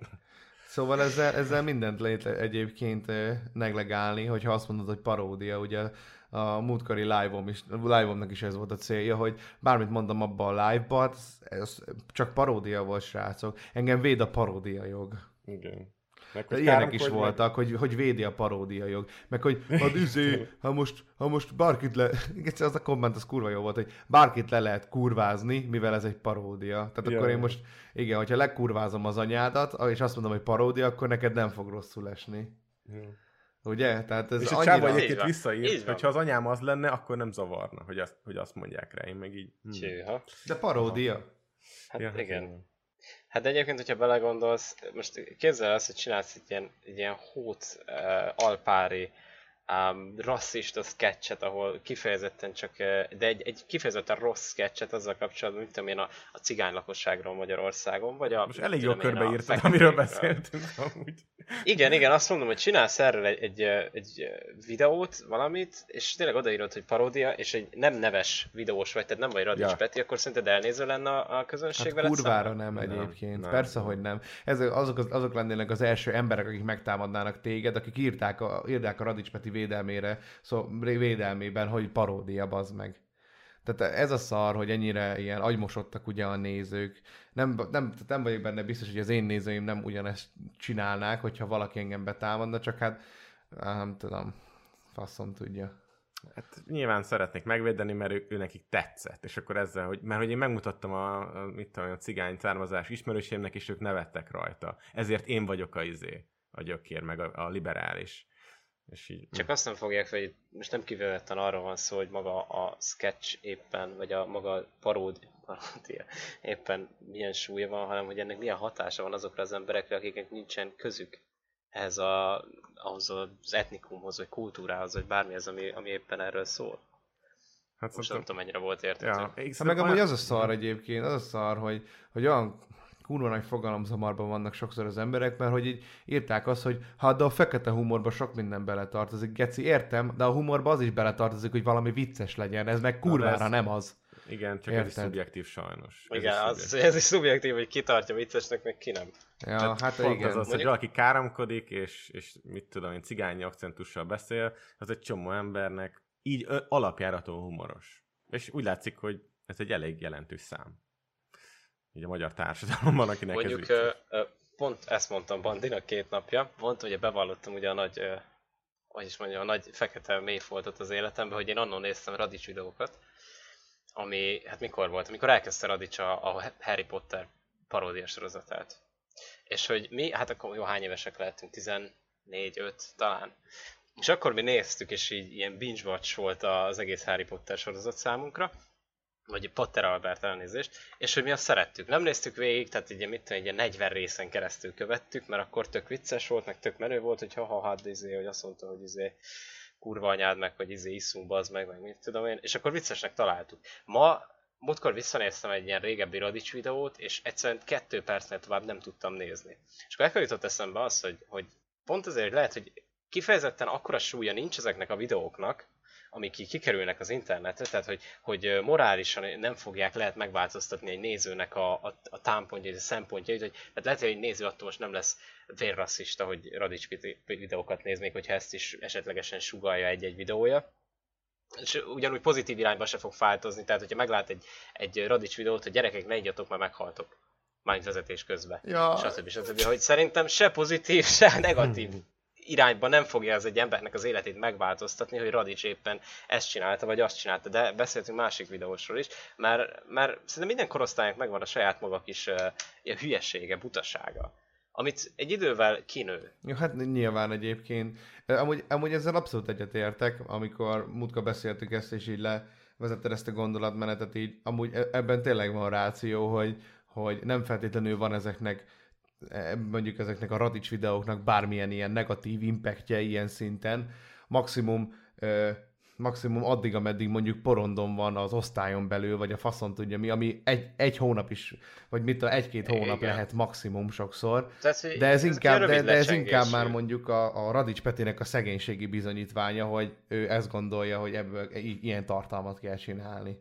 Szóval ezzel, ezzel mindent lehet egyébként neglegálni, hogyha azt mondod, hogy paródia, ugye a múltkori live-om is, live-omnak is ez volt a célja, hogy bármit mondom abban a live-ban, ez, ez csak paródia volt, srácok. Engem véd a paródia jog. Igen. Meg, hogy ilyenek is meg. voltak, hogy, hogy védi a paródia jog. Meg hogy hát izé, ha most, ha most bárkit le... Igen, az a komment az kurva jó volt, hogy bárkit le lehet kurvázni, mivel ez egy paródia. Tehát Ja, akkor én ja. most, igen, hogyha lekurvázom az anyádat, és azt mondom, hogy paródia, akkor neked nem fog rosszul esni. Jó. Ugye? Tehát ez És a annyira... csáva Így egyébként visszaírt, hogyha az anyám az lenne, akkor nem zavarna, hogy azt, hogy azt mondják rá. Én meg így... hm. Csőha. De paródia. Hát Ja, igen. Hát egyébként, hogyha belegondolsz, most képzel azt, hogy csinálsz egy ilyen, egy ilyen hót uh, alpári um, rasszista sketchet, ahol kifejezetten csak, uh, de egy, egy kifejezetten rossz sketchet azzal kapcsolatban, mit tudom én, a, a cigány lakosságról Magyarországon, vagy a... Most elég jól körbeírtad, amiről beszéltünk amúgy. Igen, igen, azt mondom, hogy csinálsz erről egy, egy, ö, egy ö, videót, valamit, és tényleg odaírod, hogy paródia, és egy nem neves videós vagy, tehát nem vagy Radics Ja. Peti, akkor szerinted elnéző lenne a, a közönség Hát veled kurvára szemben? nem Nem, egyébként. nem. Persze, hogy nem. Ezek, azok, az- azok lennének az első emberek, akik megtámadnának téged, akik írták a, írták a Radics Peti védelmére, szó, védelmében, hogy paródia, bazd meg. Tehát ez a szar, hogy ennyire ilyen agymosodtak ugye a nézők. Nem, nem, tehát nem vagyok benne biztos, hogy az én nézőim nem ugyanezt csinálnák, hogyha valaki engem betámadna, csak hát nem tudom, faszom tudja. Hát nyilván szeretnék megvédeni, mert ő, ő nekik tetszett, és akkor ezzel, hogy, mert hogy én megmutattam a, a, mit tudom, a cigány származás ismerőseimnek, és ők nevettek rajta. Ezért én vagyok a izé, a gyökér, meg a, a liberális. És így, Csak azt nem fogják, hogy most nem kifejezetten arra van szó, hogy maga a sketch éppen, vagy a maga paród, paródia éppen milyen súlya van, hanem hogy ennek milyen hatása van azokra az emberekre, akiknek nincsen közük ehhez a, ahhoz az etnikumhoz, vagy kultúrához, vagy bármihez, ami, ami éppen erről szól. hát Most nem tudom, mennyire volt érthető. Ja, Hát meg amúgy az a szar egyébként, az a szar, hogy, hogy olyan kurva nagy fogalomzamarban vannak sokszor az emberek, mert hogy így írták azt, hogy hát de a fekete humorba sok minden beletartozik. Geci, értem, de a humorba az is beletartozik, hogy valami vicces legyen. Ez meg kurvára ez- nem az. Igen, csak ez is Érted. szubjektív sajnos. Ez Igen, is az, szubjektív. ez is szubjektív, hogy ki tartja viccesnek, meg ki nem. Ja, hát Pont igen. az az, hogy valaki káromkodik, és, és mit tudom én, cigányi akcentussal beszél, az egy csomó embernek így alapjáraton humoros. És úgy látszik, hogy ez egy elég jelentős szám. Így a magyar társadalomban, akinek Mondjuk ez vicces. pont ezt mondtam Bandinak két napja, mondta, hogy bevallottam ugye a nagy, ö, hogy is mondjam, a nagy fekete mélyfoltot az életemben, hogy én annól néztem Radics videókat, ami, hát mikor volt? Amikor elkezdte Radics a, a Harry Potter paródia sorozatát. És hogy mi, hát akkor jó, hány évesek lehetünk? 14-5 talán. És akkor mi néztük, és így ilyen binge watch volt az egész Harry Potter sorozat számunkra, vagy Potter Albert elnézést, és hogy mi azt szerettük. Nem néztük végig, tehát ugye mit tudom, ilyen 40 részen keresztül követtük, mert akkor tök vicces volt, meg tök menő volt, hogy ha ha hát izé, hogy azt mondta, hogy izé kurva anyád meg, hogy izé iszunk, bazd meg, meg mit tudom én, és akkor viccesnek találtuk. Ma, múltkor visszanéztem egy ilyen régebbi Radics videót, és egyszerűen kettő percnél tovább nem tudtam nézni. És akkor ekkor jutott eszembe az, hogy, hogy pont azért, hogy lehet, hogy kifejezetten akkora súlya nincs ezeknek a videóknak, amik így kikerülnek az internetre, tehát hogy, hogy morálisan nem fogják lehet megváltoztatni egy nézőnek a, a, a támpontjait, a szempontjait, hogy tehát lehet, hogy egy néző attól most nem lesz vérrasszista, hogy Radics vide- videókat néz, még hogyha ezt is esetlegesen sugalja egy-egy videója. És ugyanúgy pozitív irányba se fog változni, tehát hogyha meglát egy, egy Radics videót, hogy gyerekek ne igyatok, mert meghaltok. Mármint vezetés közben Ja, stb. stb. Hogy szerintem se pozitív, se negatív irányba nem fogja ez egy embernek az életét megváltoztatni, hogy Radics éppen ezt csinálta, vagy azt csinálta, de beszéltünk másik videósról is, mert, mert szerintem minden korosztálynak megvan a saját maga kis uh, hülyesége, butasága, amit egy idővel kinő. Ja, hát nyilván egyébként. Amúgy, amúgy ezzel abszolút egyetértek, amikor múltkor beszéltük ezt, és így levezetted ezt a gondolatmenetet, így amúgy e- ebben tényleg van ráció, hogy, hogy nem feltétlenül van ezeknek mondjuk ezeknek a radics videóknak bármilyen ilyen negatív impactje ilyen szinten. Maximum maximum addig, ameddig mondjuk porondon van az osztályon belül, vagy a faszon tudja mi, ami egy, egy hónap is, vagy mit tudom, egy-két hónap Igen. lehet maximum sokszor. Tehát, De ez, ezek inkább, de, de ez inkább már mondjuk a, a Radics Petinek a szegénységi bizonyítványa, hogy ő ezt gondolja, hogy ebből i- ilyen tartalmat kell csinálni.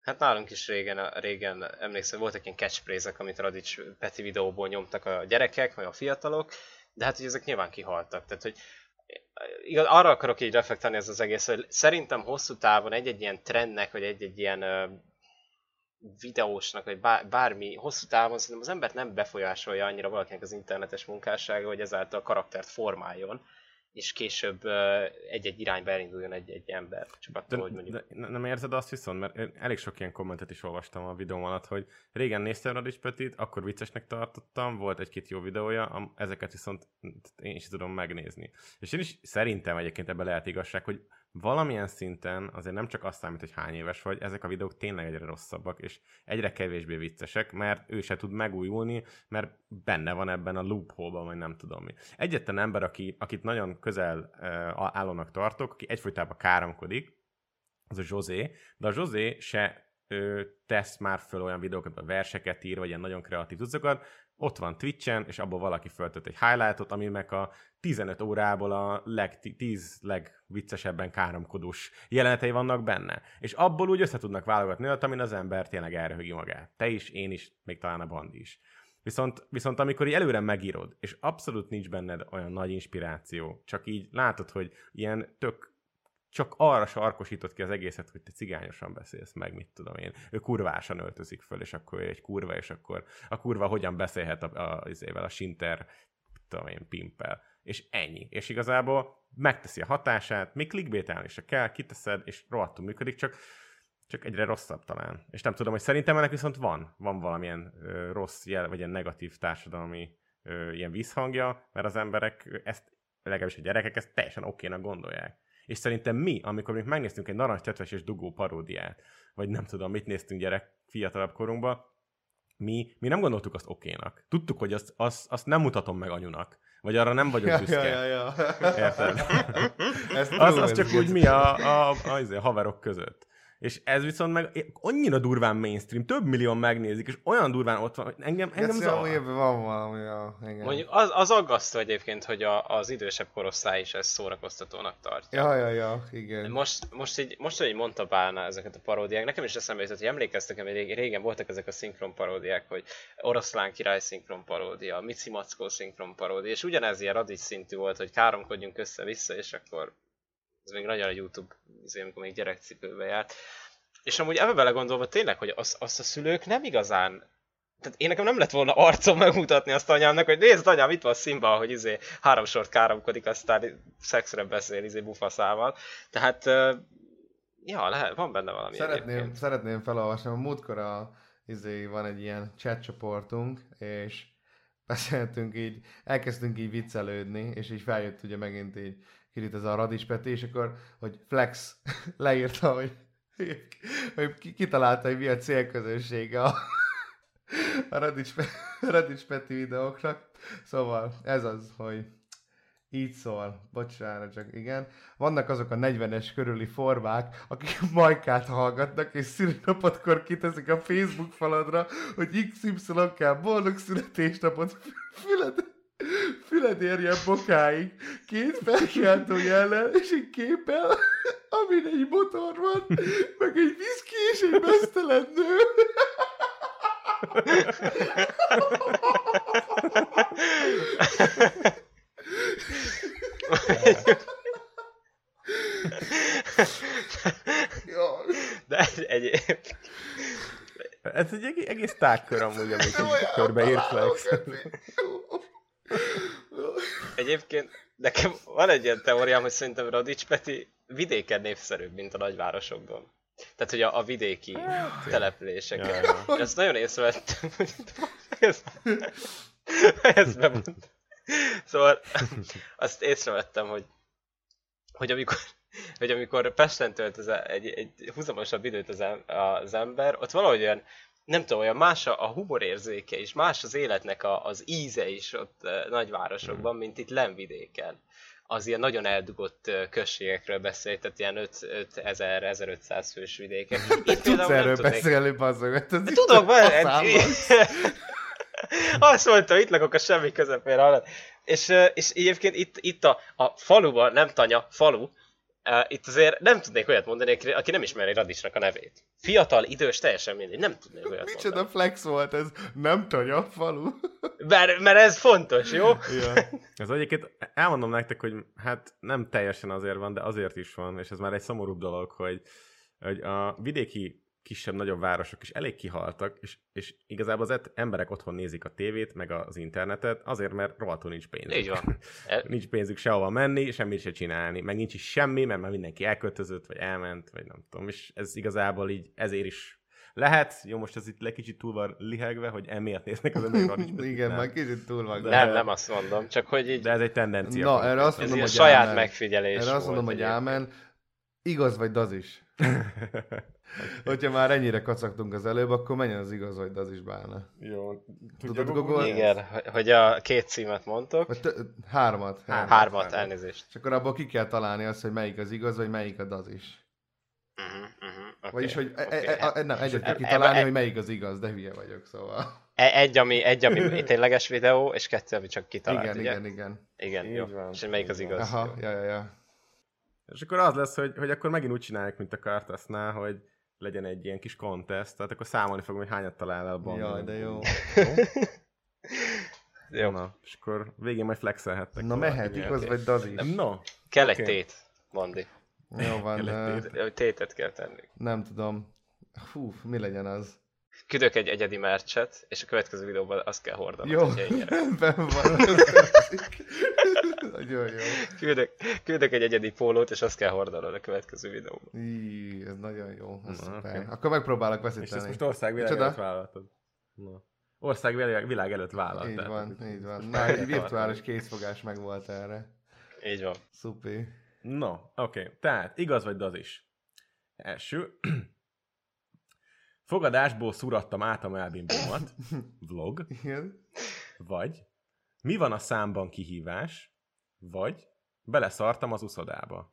Hát nálunk is régen, régen emlékszem, voltak ilyen catchphrase amit Radics Peti videóból nyomtak a gyerekek, vagy a fiatalok, de hát hogy ezek nyilván kihaltak. Tehát, hogy igaz, arra akarok így reflektálni ez az egész, hogy szerintem hosszú távon egy-egy ilyen trendnek, vagy egy-egy ilyen videósnak, vagy bár, bármi, hosszú távon szerintem az embert nem befolyásolja annyira valakinek az internetes munkássága, hogy ezáltal a karaktert formáljon, és később egy-egy irányba elinduljon egy-egy ember. Csak attól, De, hogy mondjuk de ne- nem érzed azt viszont, mert elég sok ilyen kommentet is olvastam a videóm alatt, hogy régen néztem Radics Petit, akkor viccesnek tartottam, volt egy-két jó videója, ezeket viszont én is tudom megnézni. És én is szerintem egyébként ebben lehet igazság, hogy valamilyen szinten azért nem csak azt számít, hogy hány éves vagy, ezek a videók tényleg egyre rosszabbak, és egyre kevésbé viccesek, mert ő se tud megújulni, mert benne van ebben a loophole-ban, vagy nem tudom mi. Egyetlen ember, aki, akit nagyon közel uh, állónak tartok, aki egyfolytában káromkodik, az a José, de a José se ö, tesz már föl olyan videókat, a verseket ír, vagy ilyen nagyon kreatív cuccokat, ott van Twitchen, és abból valaki föltött egy highlightot, aminek a 15 órából a leg, 10 legviccesebben káromkodós jelenetei vannak benne. És abból úgy össze tudnak válogatni olyat, amin az ember tényleg elröhögi magát. Te is, én is, még talán a bandi is. Viszont, viszont amikor így előre megírod, és abszolút nincs benned olyan nagy inspiráció, csak így látod, hogy ilyen tök csak arra sarkosított ki az egészet, hogy te cigányosan beszélsz meg, mit tudom én. Ő kurvásan öltözik föl, és akkor egy kurva, és akkor a kurva hogyan beszélhet a, a, a, a Sinter, tudom én, pimpel. És ennyi. És igazából megteszi a hatását, még clickbaitelni se kell, kiteszed, és rohadtul működik, csak csak egyre rosszabb talán. És nem tudom, hogy szerintem ennek viszont van, van valamilyen ö, rossz jel, vagy ilyen negatív társadalmi ö, ilyen vízhangja, mert az emberek ezt legalábbis a gyerekek ezt teljesen okénak gondolják. És szerintem mi, amikor még megnéztünk egy narancs tetves és dugó paródiát, vagy nem tudom, mit néztünk gyerek fiatalabb korunkban, mi, mi nem gondoltuk azt okénak. Tudtuk, hogy azt, azt, azt nem mutatom meg anyunak. Vagy arra nem vagyok büszke. Ja, ja, ja. Érted? Ezt Az, az ez csak úgy mi a, a, a, a, a haverok között. És ez viszont meg annyira durván mainstream, több millió megnézik, és olyan durván ott van, hogy engem, engem Ez zavar. jó, évben van valami, ja, igen. Mondjuk az, az aggasztó egyébként, hogy a, az idősebb korosztály is ezt szórakoztatónak tartja. Ja, ja, ja, igen. Most, most, így, most, hogy mondta Bálna ezeket a paródiák, nekem is eszembe jutott, hogy emlékeztek, hogy rég- régen voltak ezek a szinkron paródiák, hogy Oroszlán király szinkron paródia, Mici Mackó szinkron paródia, és ugyanez ilyen radis szintű volt, hogy káromkodjunk össze-vissza, és akkor ez még nagyon a YouTube, azért, amikor még gyerekcipőbe járt. És amúgy ebbe belegondolva tényleg, hogy azt, azt a szülők nem igazán tehát én nekem nem lett volna arcom megmutatni azt anyámnak, hogy nézd anyám, itt van Simba, hogy izé három sort káromkodik, aztán szexre beszél izé bufaszával. Tehát, ja, lehet, van benne valami Szeretném, egyébként. szeretném felolvasni, a múltkor a, izé, van egy ilyen chat csoportunk, és beszéltünk így, elkezdtünk így viccelődni, és így feljött ugye megint így Kirit ez a Radis Peti, és akkor, hogy Flex leírta, hogy, hogy ki- kitalálta, hogy mi a célközönsége a, a Radis, Pe- Radis Peti videóknak. Szóval ez az, hogy így szól, bocsánat, csak igen. Vannak azok a 40-es körüli formák, akik Majkát hallgatnak, és szülinapodkor kiteszik a Facebook faladra, hogy XY kell boldog születésnapot füled, füled érjen bokáig. Két felkiáltó jellel, és egy képpel, amin egy motor van, meg egy viszki és egy mesztelen nő. De egy, Ez egy egész, tágkör amúgy, amit De így egyébként nekem van egy ilyen teóriám, hogy szerintem Radics Peti vidéken népszerűbb, mint a nagyvárosokban. Tehát, hogy a, a vidéki településeken. Ja, ja. Ja, Ezt nagyon észrevettem, hogy ezt, ezt bemondtam. Szóval azt észrevettem, hogy, hogy amikor, hogy amikor Pesten tölt az e- egy, egy húzamosabb időt az, em, az ember, ott valahogy olyan, nem tudom, olyan más a, a humorérzéke is, más az életnek a, az íze is ott e, nagyvárosokban, mint itt lenvidéken. Az ilyen nagyon eldugott e, községekről beszél, tehát ilyen 5000-1500 fős vidékek. Itt Tudsz erről beszélni, bazzog, mert ez Tudok. Faszám Azt mondta, itt lakok a semmi közepén, hallod? És, és egyébként itt, itt a, a faluban, nem tanya, falu, uh, itt azért nem tudnék olyat mondani, aki, nem ismeri Radisnak a nevét. Fiatal, idős, teljesen mindegy, nem tudnék olyat Micsoda mondani. flex volt ez? Nem tanya falu. Mert, mert ez fontos, jó? ja. Ez egyébként elmondom nektek, hogy hát nem teljesen azért van, de azért is van, és ez már egy szomorúbb dolog, hogy, hogy a vidéki kisebb-nagyobb városok is elég kihaltak, és, és igazából az et- emberek otthon nézik a tévét, meg az internetet, azért, mert rohadtul nincs pénzük. Így van. Nincs pénzük sehova menni, semmit se csinálni, meg nincs is semmi, mert már mindenki elköltözött, vagy elment, vagy nem tudom, és ez igazából így ezért is lehet, jó, most ez itt le kicsit túl van lihegve, hogy emiatt néznek az emberek Petit, Igen, már kicsit túl van. De- Nem, nem azt mondom, csak hogy így, De ez egy tendencia. Na, erre azt ez mondom, ilyen hogy saját ámen. megfigyelés Erre azt mondom, hogy ámen. Igaz vagy daz is. Hogyha már ennyire kacagtunk az előbb, akkor menjen az igaz vagy daz is bálna. Jó. Tudod googolni? Igen, hogy- hogy a két címet mondtok. Vagy tö- hármat. Hármat. Hármat, elnézést. És akkor abból ki kell találni azt, hogy melyik az igaz, vagy melyik a daz is. Uh-huh, uh-huh, okay, Vagyis, hogy e- okay. e- e- nem, egyet kell kitalálni, e- hogy melyik az igaz, de hülye vagyok, szóval. E- Egy, ami, egy, ami tényleges videó, és kettő, ami csak kitalált, igen, ugye? igen, igen. Igen, Így jó. van, És hogy melyik az igaz? Aha, ja, ja, ja. És akkor az lesz, hogy, hogy akkor megint úgy csinálják, mint a Kartasznál, hogy legyen egy ilyen kis contest, tehát akkor számolni fogom, hogy hányat talál el a. Jaj, de jó. Jó. Na, és akkor végén majd flexelhettek. Na mehet, igaz vagy daz is. No, Kell egy Oké. tét, Bandi. Jó van, egy Hogy Tétet kell tenni. nem tudom. Hú, mi legyen az? Küldök egy egyedi mercset, és a következő videóban azt kell hordanod, Jó, rendben van. Nagyon jó. Küldök, küldök egy egyedi pólót, és azt kell hordanod a következő videóban. Í, ez nagyon jó. Ez Na, szuper. oké. Akkor megpróbálok és ezt veszíteni. most ország világ Micsoda? előtt vállaltad. Na. Ország világ, előtt vállaltad. Így van, így van. Na, egy virtuális készfogás meg volt erre. Így van. Szupi. No, oké. Okay. Tehát, igaz vagy az is? Első. Fogadásból szurattam át a melbimbómat. Vlog. Igen. Vagy mi van a számban kihívás? Vagy beleszartam az uszodába.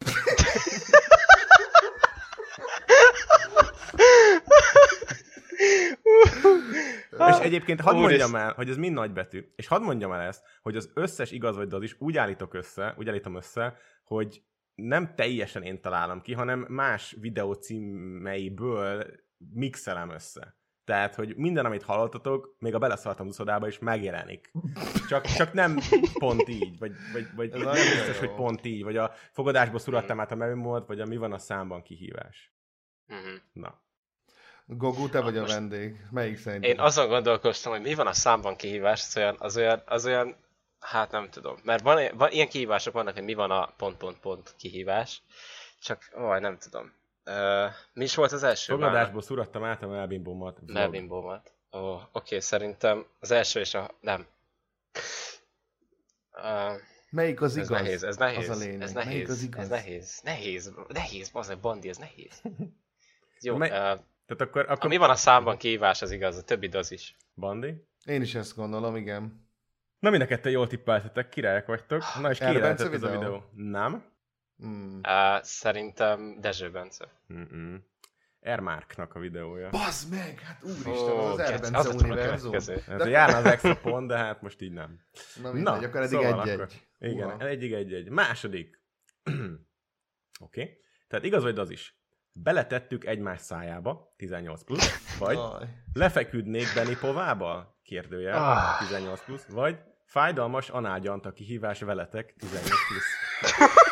És egyébként hadd mondjam el, hogy ez mind nagybetű, és hadd mondjam el ezt, hogy az összes igaz vagy az is úgy állítok össze, úgy állítom össze, hogy nem teljesen én találom ki, hanem más videó címeiből mixelem össze. Tehát, hogy minden, amit hallottatok, még a beleszartam uszodába is megjelenik. Csak, csak nem pont így, vagy, vagy, vagy Ez nem nagyon biztos, jó. hogy pont így, vagy a fogadásból szurattam át a memót, vagy a mi van a számban kihívás. Mhm. Na. Gogu, te vagy a vendég. Melyik szerinted? Én azon gondolkoztam, hogy mi van a számban kihívás, az olyan, az olyan, az olyan hát nem tudom. Mert van, van, ilyen kihívások vannak, hogy mi van a pont-pont-pont kihívás, csak, ó, nem tudom. Uh, mi is volt az első? Fogadásból szurattam át a melbimbómat. Vlog. Melbimbómat. Ó, oké, szerintem az első és a... Nem. Uh, Melyik az ez igaz? nehéz, ez nehéz. Az a lényeg. Ez Melyik nehéz, az igaz? ez nehéz. Nehéz, nehéz, bazdmeg, Bandi, ez nehéz. Jó, Me- uh, Tehát akkor, akkor mi van a számban kihívás, az igaz, a többi az is. Bandi? Én is ezt gondolom, igen. Na mind a ketten jól tippeltetek, királyok vagytok. Na és ki Erbence lehetett ez a videó? videó? Nem? Mm. Uh, szerintem Dezső Bence. Mm-mm. Ermárknak a videója. Bazd meg! Hát úristen, Ó, az az Erbence a univerzum. Ez a járna az extra pont, de hát most így nem. Na mindegy, akkor eddig egy-egy. akkor- Igen, Uha. egyig egy-egy. Második. Oké. Okay. Tehát igaz vagy az is. Beletettük egymás szájába, 18 plusz, vagy Aj. lefeküdnék Benny Povába? Kérdőjel, Ah. 18 plusz, vagy fájdalmas anágyanta kihívás veletek, 18 plusz.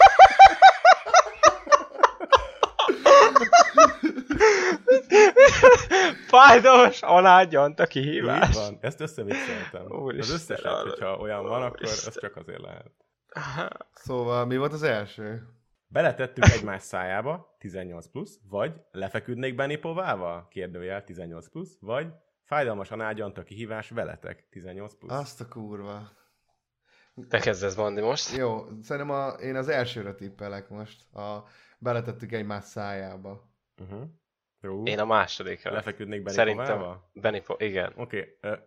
Fájdalmas alágyant a Így kihívás. van, ezt összevicceltem. Az Úristen, összeset, arra- hogyha olyan van, akkor az Úristen. csak azért lehet. Szóval mi volt az első? Beletettük egymás szájába, 18 plusz, vagy lefeküdnék Benny Povával? Kérdőjel, 18 plusz, vagy fájdalmasan ágyant a kihívás veletek, 18 plusz. Azt a kurva. Te kezdesz, Bandi, most? Jó, szerintem a, én az elsőre tippelek most. A, beletettük egymás szájába. Uh-huh. Jó. Én a másodikra. Lefeküdnék Benny Szerintem Povával? Benny po- igen. Oké, okay.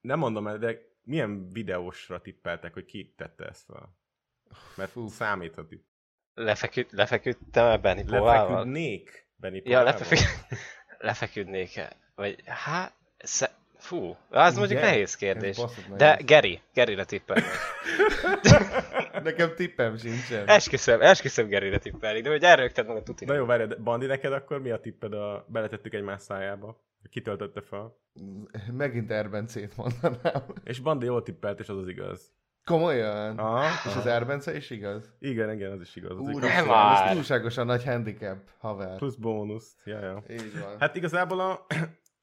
nem mondom el, de milyen videósra tippeltek, hogy ki tette ezt fel? Mert Fú. számít a tipp. Lefeküd, lefeküdtem el Benny Povával? Lefeküdnék Benny Ja, Povával? lefeküd... lefeküdnék-e? Vagy hát... Sze... Fú, az mondjuk Ugye? nehéz kérdés. De. Geri, Gerire tippelni. Nekem tippem sincsen. Esküszöm, esküszöm Gerire tippelni, de hogy elrögted magad tuti. Na jó, várj, Bandi, neked akkor mi a tipped a beletettük egymás szájába? Kitöltötte fel. Megint Erbencét mondanám. És Bandi jól tippelt, és az az igaz. Komolyan? Aha, És az Erbence is igaz? Igen, igen, az is igaz. Az Úr, igaz. nem ez túlságosan nagy handicap, haver. Plusz bónuszt. Ja, ja. Így van. Hát igazából a,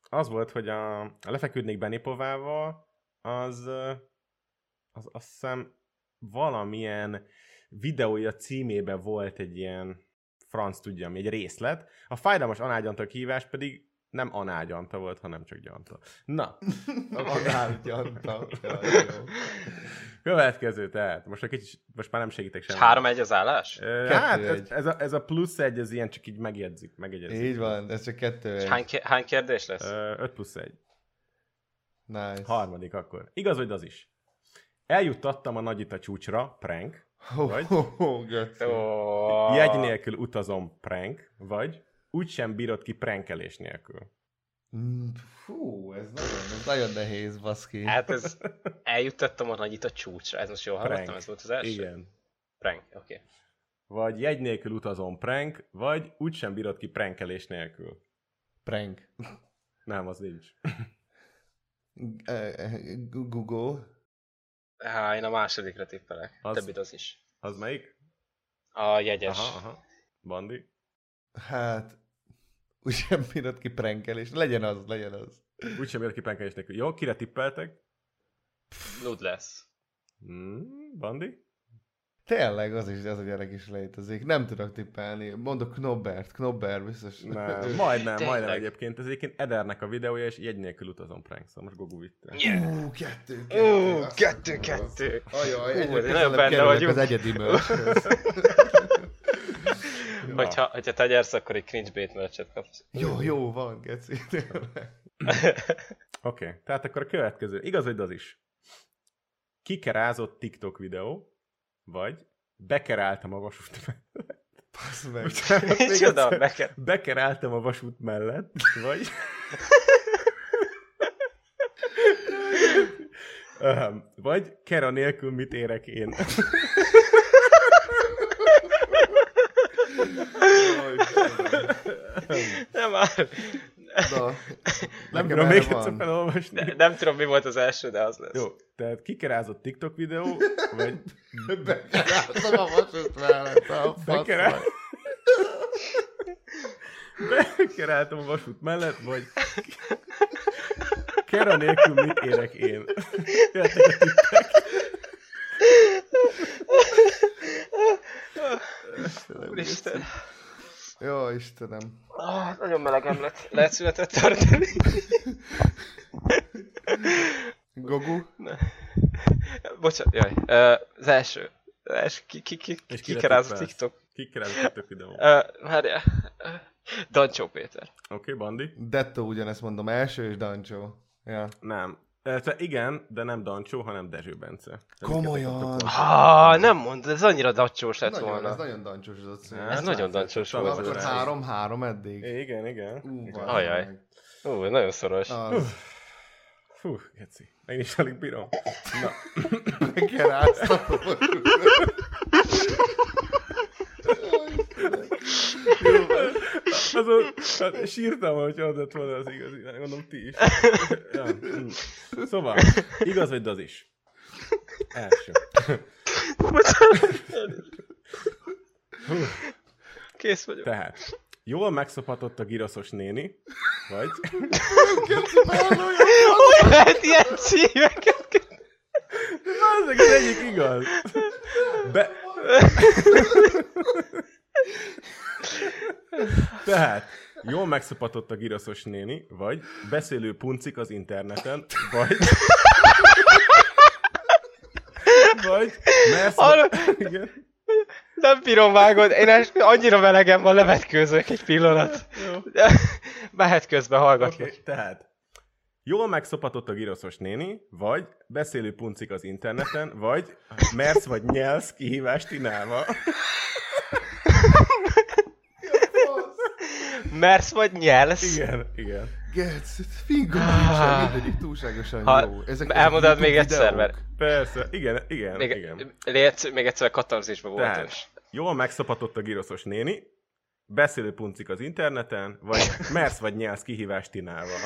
az volt, hogy a, a lefeküdnék Benipovával, az, az azt hiszem valamilyen videója címében volt egy ilyen franc tudja mi, egy részlet. A fájdalmas anágyanta kihívás pedig nem anágyanta volt, hanem csak gyanta. Na, Anál gyanta. Következő tehát. Most, egy kicsit, most már nem segítek És sem. három egy az állás? Hát ez, egy. ez, a, ez, a plusz egy, ez ilyen csak így megjegyzik. megjegyzik. Így van, ez csak kettő egy. hány, hány kérdés lesz? 5 plusz 1. Nice. Harmadik akkor. Igaz, hogy az is. Eljuttattam a nagyita csúcsra, prank, vagy? ho, Göci. Ó, jegy nélkül utazom, prank, vagy úgysem bírod ki prankelés nélkül. Mm, Fú, ez nagyon, ez nagyon nehéz, baszki. Hát ez eljuttattam a nagyit a csúcsra. Ez most jól hallottam, ez volt az első? Igen. Prank, oké. Okay. Vagy jegy nélkül utazom, prank, vagy úgysem bírod ki prankelés nélkül. Prank. Nem, az nincs. Eh, eh, Google. Há, én a másodikra tippelek. Az... Többit az is. Az melyik? A jegyes. Aha, aha. Bandi? Hát, úgysem bírod ki prankelés. Legyen az, legyen az. Úgysem bírod ki prankelés nélkül. Jó, kire tippeltek? Lud lesz. Hmm, Bandi? Tényleg, az is, ez a gyerek is létezik. Nem tudok tippelni. Mondok Knobbert, Knobber biztos. Nem, majdnem, Tényleg. majdnem egyébként. Ez egyébként Edernek a videója, és jegy nélkül utazom prank, szóval most Gogu vitte. Ú, kettő, kettő. Ú, kettő, kettő. Ajaj, egyre benne vagyunk. az egyedi merchhöz. Hogyha, hogyha te nyersz, akkor egy cringe bait merchet kapsz. Jó, jó van, geci. Oké, okay. tehát akkor a következő. Igaz, hogy az is. Kikerázott TikTok videó, vagy bekeráltam a vasút mellett. Basz meg. Micsoda, neked. Bekeráltam a vasút mellett, vagy... Vagy kera nélkül mit érek én. Jaj, Istenem. Nem már. Na, Nem tudom még egyszer felolvasni. Ne- Nem tudom, mi volt az első, de az lesz. Jó, tehát kikerázott TikTok videó, vagy Bekeráltam a vasút mellett, a meg. bekeráltam a vasút mellett, vagy kera nélkül mit érek én. Jöttek a tippek. Úristen. Jó, Istenem. Ah, nagyon melegem lett. Lehet született tartani? Gogu? Bocsánat, jaj. Ö, Az első. Az első. Ki, ki, ki, És ki keráz a? TikTok? Kikerázott TikTok videó. Ö, Várjál. Dancsó Péter. Oké, okay, Bandi? Detto ugyanezt mondom, első és Dancsó. Ja. Nem. Te igen, de nem Dancsó, hanem Dezső Bence. Komolyan? Ah, nem mondod, ez annyira dacsós lett Nagyon, volna. ez nagyon dancsós az. Hát, Ez nagyon dancsós volt. Akkor az három, három eddig. Igen, igen. Ú, Ajaj. meg. Ú, nagyon szoros. Az. Fú, geci. Én is alig bírom. Na, Bekeráztam azon hát sírtam, hogy az lett volna az igazi. Gondolom ti is. Ja. hm. Szóval, igaz vagy az is? Első. Kész vagyok. Tehát, jól megszophatott a giroszos néni, vagy Hogy lehet ilyen címeket? az az egyik igaz. Be... Tehát, jól megszopatott a giroszos néni, vagy beszélő puncik az interneten, vagy... Vagy... Mersz... Arra- Igen. Nem bírom vágod, én es- annyira melegem van, levetkőzök egy pillanat. Jó. Mehet közben, hallgatlak. Okay, tehát jól megszopatott a giroszos néni, vagy beszélő puncik az interneten, vagy mersz vagy nyelsz kihívást Tinával. Mersz vagy nyelsz? Igen, igen. Gec, finga nincsen, mindegyik túlságosan Ha, jó. Ezek elmondod még egyszer, mert Persze, igen, igen, még, igen. légy, még egyszer katarzisba voltam Tehát, is. jól megszopatott a giroszos néni, beszélő puncik az interneten, vagy mersz vagy nyelsz kihívást Tinával.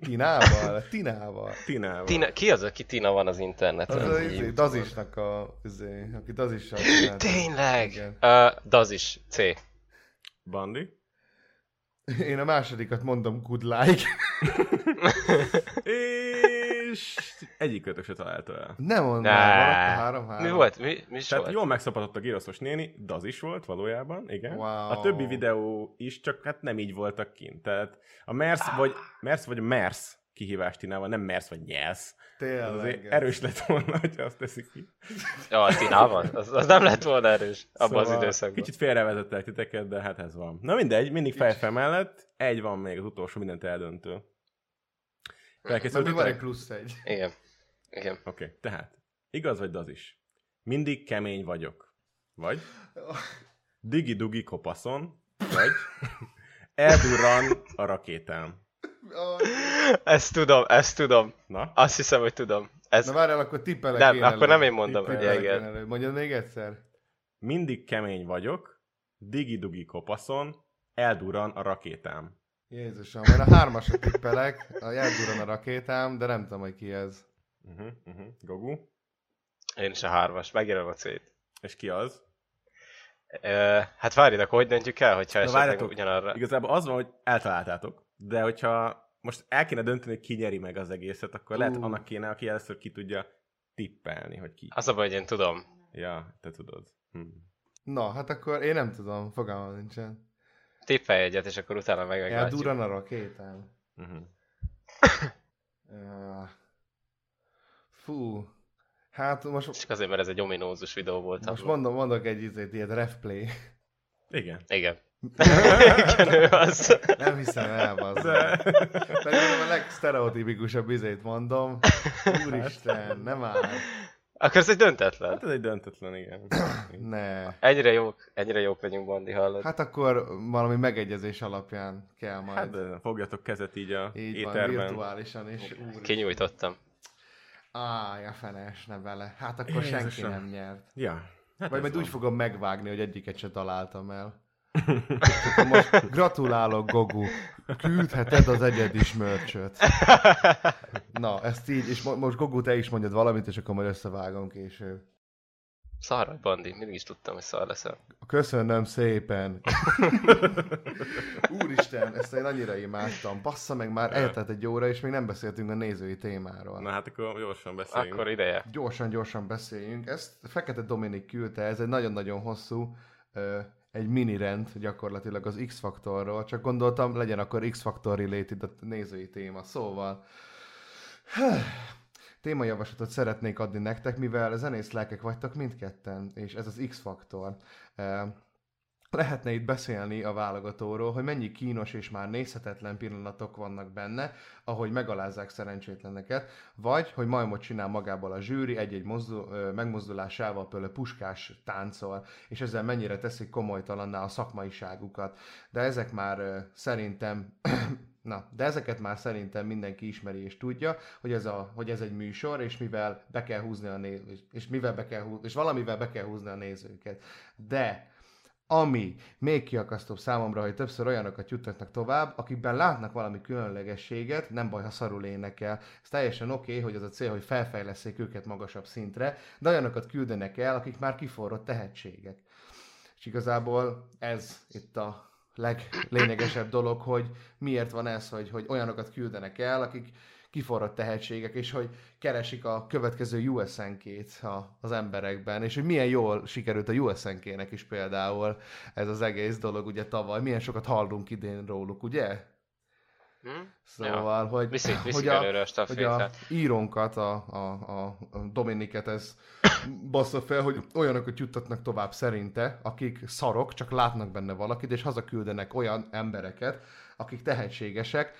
Tinával, Tinával. Tinával. Tina, ki az, aki Tina van az interneten? Az a Így. izé, Dazisnak a, izé, aki Dazissal. Tényleg? Uh, Daz is, C. Bandi. Én a másodikat mondom good like. És egyik kötök se találta el. Nem mondom, maradt a három, három. Mi volt? Mi, mi is Tehát volt? jól megszapadott a giroszos néni, Daz is volt valójában, igen. Wow. A többi videó is, csak hát nem így voltak kint. Tehát a Mersz vagy, Mersz vagy Mersz kihívást Tinával, nem Mersz vagy nyelsz. Tényleg. azért erős lett volna, hogyha azt teszik ki. Ja, a Tinával? Az, az nem lett volna erős abban az időszakban. Szóval Kicsit félrevezettek titeket, de hát ez van. Na mindegy, mindig fejfel mellett. Egy van még az utolsó mindent eldöntő. Még Felkészültetek? van egy plusz egy. Igen. Igen. Oké, okay, tehát. Igaz vagy az is? Mindig kemény vagyok. Vagy? Digi-dugi kopaszon. Vagy? Eldurran a rakétám. Ezt tudom, ezt tudom. Na? Azt hiszem, hogy tudom. Ez, Na várjál, akkor tippelek Nem, én akkor előbb. nem én mondom, Tippelek igen. Mondjad még egyszer. Mindig kemény vagyok. Digi-dugi kopaszon. Eldurran a rakétám. Jézusom, mert a hármasra tippelek, a jelduran a rakétám, de nem tudom, hogy ki ez. Uh-huh, uh-huh. Gogu. én is a hármas, megjelöm a C-t. És ki az? Ö, hát várjanak, hogy döntjük el, hogyha Na, esetleg várjatok, ugyanarra. Igazából az van, hogy eltaláltátok, de hogyha most el kéne dönteni, hogy ki nyeri meg az egészet, akkor lehet Ú. annak kéne, aki először ki tudja tippelni, hogy ki. Az a baj, hogy én tudom. Ja, te tudod. Hm. Na, hát akkor én nem tudom, fogalmam nincsen. Tippelj egyet, és akkor utána meg meglátjuk. Eldurran a rakétán. Uh-huh. Uh, fú. Hát most, Csak azért, mert ez egy ominózus videó volt. most abból. mondom, mondok egy izét, ilyet, refplay. Igen. Igen. Igen, ő az. Nem hiszem el, bazd. De... Pedig a legsztereotipikusabb izét mondom. Úristen, nem már. Akkor ez egy döntetlen. Hát ez egy döntetlen, igen. Ne. Ennyire jók, ennyire jók vagyunk, Bandi, hallod? Hát akkor valami megegyezés alapján kell majd. Hát de fogjatok kezet így a így van, éterben. virtuálisan is. Úr. Kinyújtottam. Á, ja fenes, ne vele. Hát akkor senki Jézusom. nem nyert. Ja. Hát Vagy majd van. úgy fogom megvágni, hogy egyiket se találtam el. Most gratulálok, Gogu. Küldheted az egyedis mörcsöt. Na, ezt így, és mo- most Gogu, te is mondjad valamit, és akkor majd összevágom később. Szar vagy, Bandi. Mindig is tudtam, hogy szar leszel. Köszönöm szépen. Úristen, ezt én annyira imádtam. Bassza meg, már eltelt egy óra, és még nem beszéltünk a nézői témáról. Na hát akkor gyorsan beszéljünk. Akkor ideje. Gyorsan, gyorsan beszéljünk. Ezt Fekete Dominik küldte, ez egy nagyon-nagyon hosszú, egy mini rend gyakorlatilag az X-faktorról, csak gondoltam, legyen akkor X-faktor related a nézői téma. Szóval, témajavaslatot szeretnék adni nektek, mivel zenész lelkek vagytok mindketten, és ez az X-faktor. Lehetne itt beszélni a válogatóról, hogy mennyi kínos és már nézhetetlen pillanatok vannak benne, ahogy megalázzák szerencsétleneket, vagy hogy majmot csinál magából a zsűri egy-egy mozdul, megmozdulásával, például puskás táncol, és ezzel mennyire teszik komolytalanná a szakmaiságukat. De ezek már szerintem Na, de ezeket már szerintem mindenki ismeri és tudja, hogy ez, a, hogy ez egy műsor, és mivel be kell húzni a néz, és, mivel be kell húzni, és valamivel be kell húzni a nézőket. De ami még kiakasztóbb számomra, hogy többször olyanokat juttatnak tovább, akikben látnak valami különlegességet, nem baj, ha szarul énekel. Ez teljesen oké, okay, hogy az a cél, hogy felfejleszék őket magasabb szintre, de olyanokat küldenek el, akik már kiforrott tehetségek. És igazából ez itt a leglényegesebb dolog, hogy miért van ez, hogy, hogy olyanokat küldenek el, akik kiforrott tehetségek, és hogy keresik a következő USNK-t az emberekben, és hogy milyen jól sikerült a USNK-nek is például ez az egész dolog ugye tavaly, milyen sokat hallunk idén róluk, ugye? Hm? Szóval, hogy, Viszik, viszik hogy, a, a hogy a írónkat, a, a, a, Dominiket ez bassza fel, hogy olyanokat juttatnak tovább szerinte, akik szarok, csak látnak benne valakit, és hazaküldenek olyan embereket, akik tehetségesek,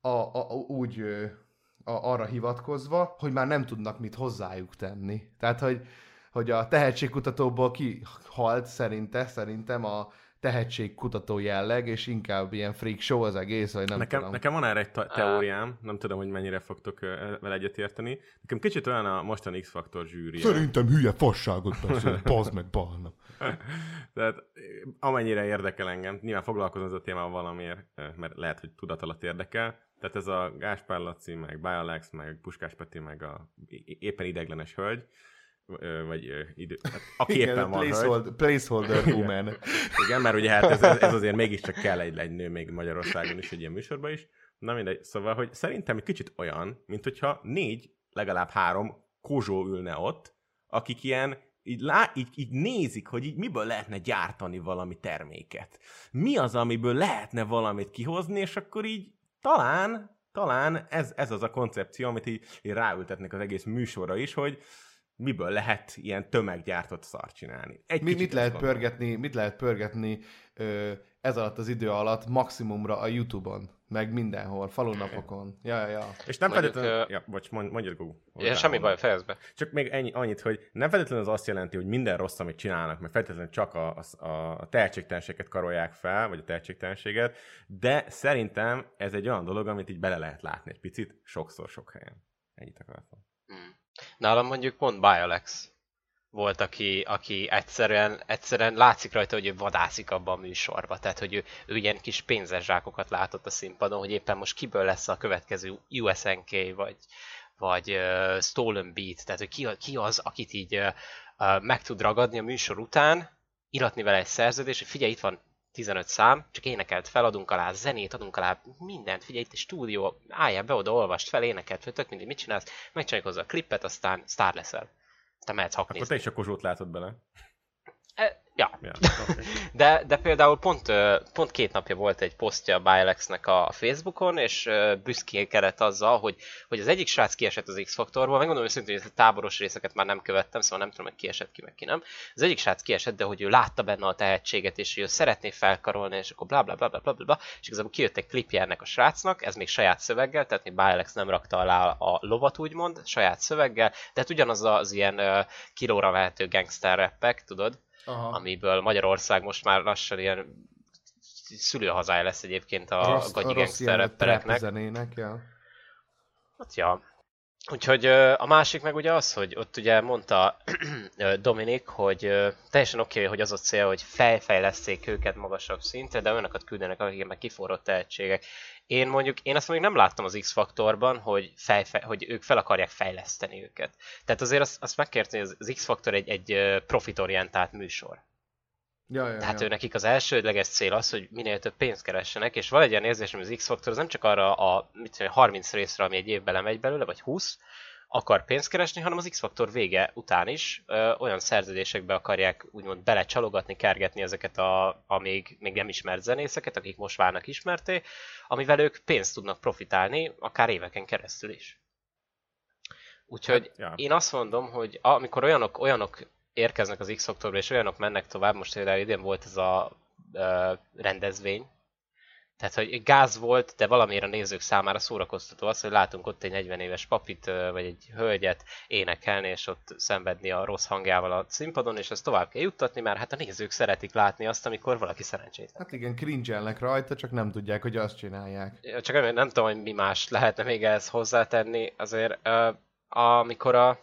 a, a, úgy a, arra hivatkozva, hogy már nem tudnak mit hozzájuk tenni. Tehát, hogy, hogy a tehetségkutatóból kihalt szerinte, szerintem a tehetségkutató jelleg, és inkább ilyen freak show az egész, vagy nem Nekem, tudom. nekem van erre egy teóriám, nem tudom, hogy mennyire fogtok vele egyetérteni. Nekem kicsit olyan a mostani X-Factor zsűri. Szerintem hülye fasságot beszél, bazd meg, balna. Tehát amennyire érdekel engem, nyilván foglalkozom ez a témával valamiért, mert lehet, hogy tudat alatt érdekel. Tehát ez a Gáspár Laci, meg Bialex, meg Puskás Peti, meg a éppen ideglenes hölgy, vagy idő, hát, aki Igen, éppen van hölgy. placeholder, placeholder woman. Igen, mert ugye hát ez, ez azért mégiscsak kell egy, egy nő még Magyarországon is, egy ilyen műsorban is. Na mindegy, szóval, hogy szerintem egy kicsit olyan, mint hogyha négy, legalább három kozsó ülne ott, akik ilyen így, lá, így, így nézik, hogy így miből lehetne gyártani valami terméket. Mi az, amiből lehetne valamit kihozni, és akkor így talán, talán ez, ez az a koncepció, amit így, így ráültetnek az egész műsorra is, hogy miből lehet ilyen tömeggyártott szart csinálni. Egy Mi, mit, lehet gondolom. pörgetni, mit lehet pörgetni ö, ez alatt az idő alatt maximumra a Youtube-on, meg mindenhol, falunapokon. Ja, ja, ja. És nem Mondjuk, feltétlenül... ö, Ja, bocs, mondj, mondjad, Gugu. Ja, semmi baj, fejezd be. Csak még ennyi, annyit, hogy nem feltétlenül az azt jelenti, hogy minden rossz, amit csinálnak, mert feltétlenül csak a, a, a tehetségtelenséget karolják fel, vagy a tehetségtelenséget, de szerintem ez egy olyan dolog, amit így bele lehet látni egy picit, sokszor, sok helyen. Ennyit akartam. Hmm. Nálam mondjuk pont Bialex volt, aki, aki egyszerűen, egyszerűen látszik rajta, hogy ő vadászik abban a műsorba. Tehát, hogy ő, ő ilyen kis pénzes zsákokat látott a színpadon, hogy éppen most kiből lesz a következő USNK, vagy, vagy uh, Stolen Beat, tehát hogy ki, ki az, akit így uh, meg tud ragadni a műsor után, iratni vele egy szerződés, hogy figyelj, itt van 15 szám, csak énekelt fel, adunk alá zenét, adunk alá mindent, figyelj, itt egy stúdió, álljál be oda, olvast fel, énekelt fel, tök mindig mit csinálsz, megcsináljuk hozzá a klippet, aztán sztár leszel. Te mehetsz hakni. Akkor te is a kozsót látod bele. E, ja. Ja, okay. De, de például pont, pont két napja volt egy posztja a Bialex-nek a Facebookon, és ö, büszkékedett azzal, hogy, hogy az egyik srác kiesett az X-faktorból, megmondom őszintén, hogy a táboros részeket már nem követtem, szóval nem tudom, hogy kiesett ki, meg ki nem. Az egyik srác kiesett, de hogy ő látta benne a tehetséget, és hogy ő szeretné felkarolni, és akkor bla bla bla bla bla, bla, és igazából kijött egy klipje ennek a srácnak, ez még saját szöveggel, tehát még Bialex nem rakta alá a lovat úgymond, saját szöveggel, tehát ugyanaz az ilyen kilóra vehető gangster rappek, tudod, Aha. amiből Magyarország most már lassan ilyen szülőhazája lesz egyébként a rossz, gagyi gangster rappereknek. zenének, ja. Hát ja. Úgyhogy a másik meg ugye az, hogy ott ugye mondta Dominik, hogy teljesen oké, okay, hogy az a cél, hogy fejfejleszték őket magasabb szintre, de olyanokat küldenek, akik meg kiforrott tehetségek. Én mondjuk, én azt mondjuk nem láttam az X-faktorban, hogy, fejfe, hogy ők fel akarják fejleszteni őket. Tehát azért azt, azt megkértem, hogy az X-faktor egy, egy profitorientált műsor. Ja, ja, Tehát ja. ő nekik az elsődleges cél az, hogy minél több pénzt keressenek, és van egy olyan érzésem, hogy az X-Factor az nem csak arra a mit tudom, én, 30 részre, ami egy évben lemegy belőle, vagy 20, akar pénzt keresni, hanem az X-Factor vége után is ö, olyan szerződésekbe akarják úgymond belecsalogatni, kergetni ezeket a, a még, még nem ismert zenészeket, akik most válnak ismerté, amivel ők pénzt tudnak profitálni, akár éveken keresztül is. Úgyhogy Hát, ja. én azt mondom, hogy amikor olyanok, olyanok érkeznek az x és olyanok mennek tovább, most például idén volt ez a ö, rendezvény, tehát, hogy gáz volt, de valamiért a nézők számára szórakoztató az, hogy látunk ott egy 40 éves papit, vagy egy hölgyet énekelni, és ott szenvedni a rossz hangjával a színpadon, és ezt tovább kell juttatni, mert hát a nézők szeretik látni azt, amikor valaki szerencsétlen. Hát igen, cringe rajta, csak nem tudják, hogy azt csinálják. Ja, Csak nem, nem tudom, hogy mi más lehetne még ehhez hozzátenni. Azért amikor a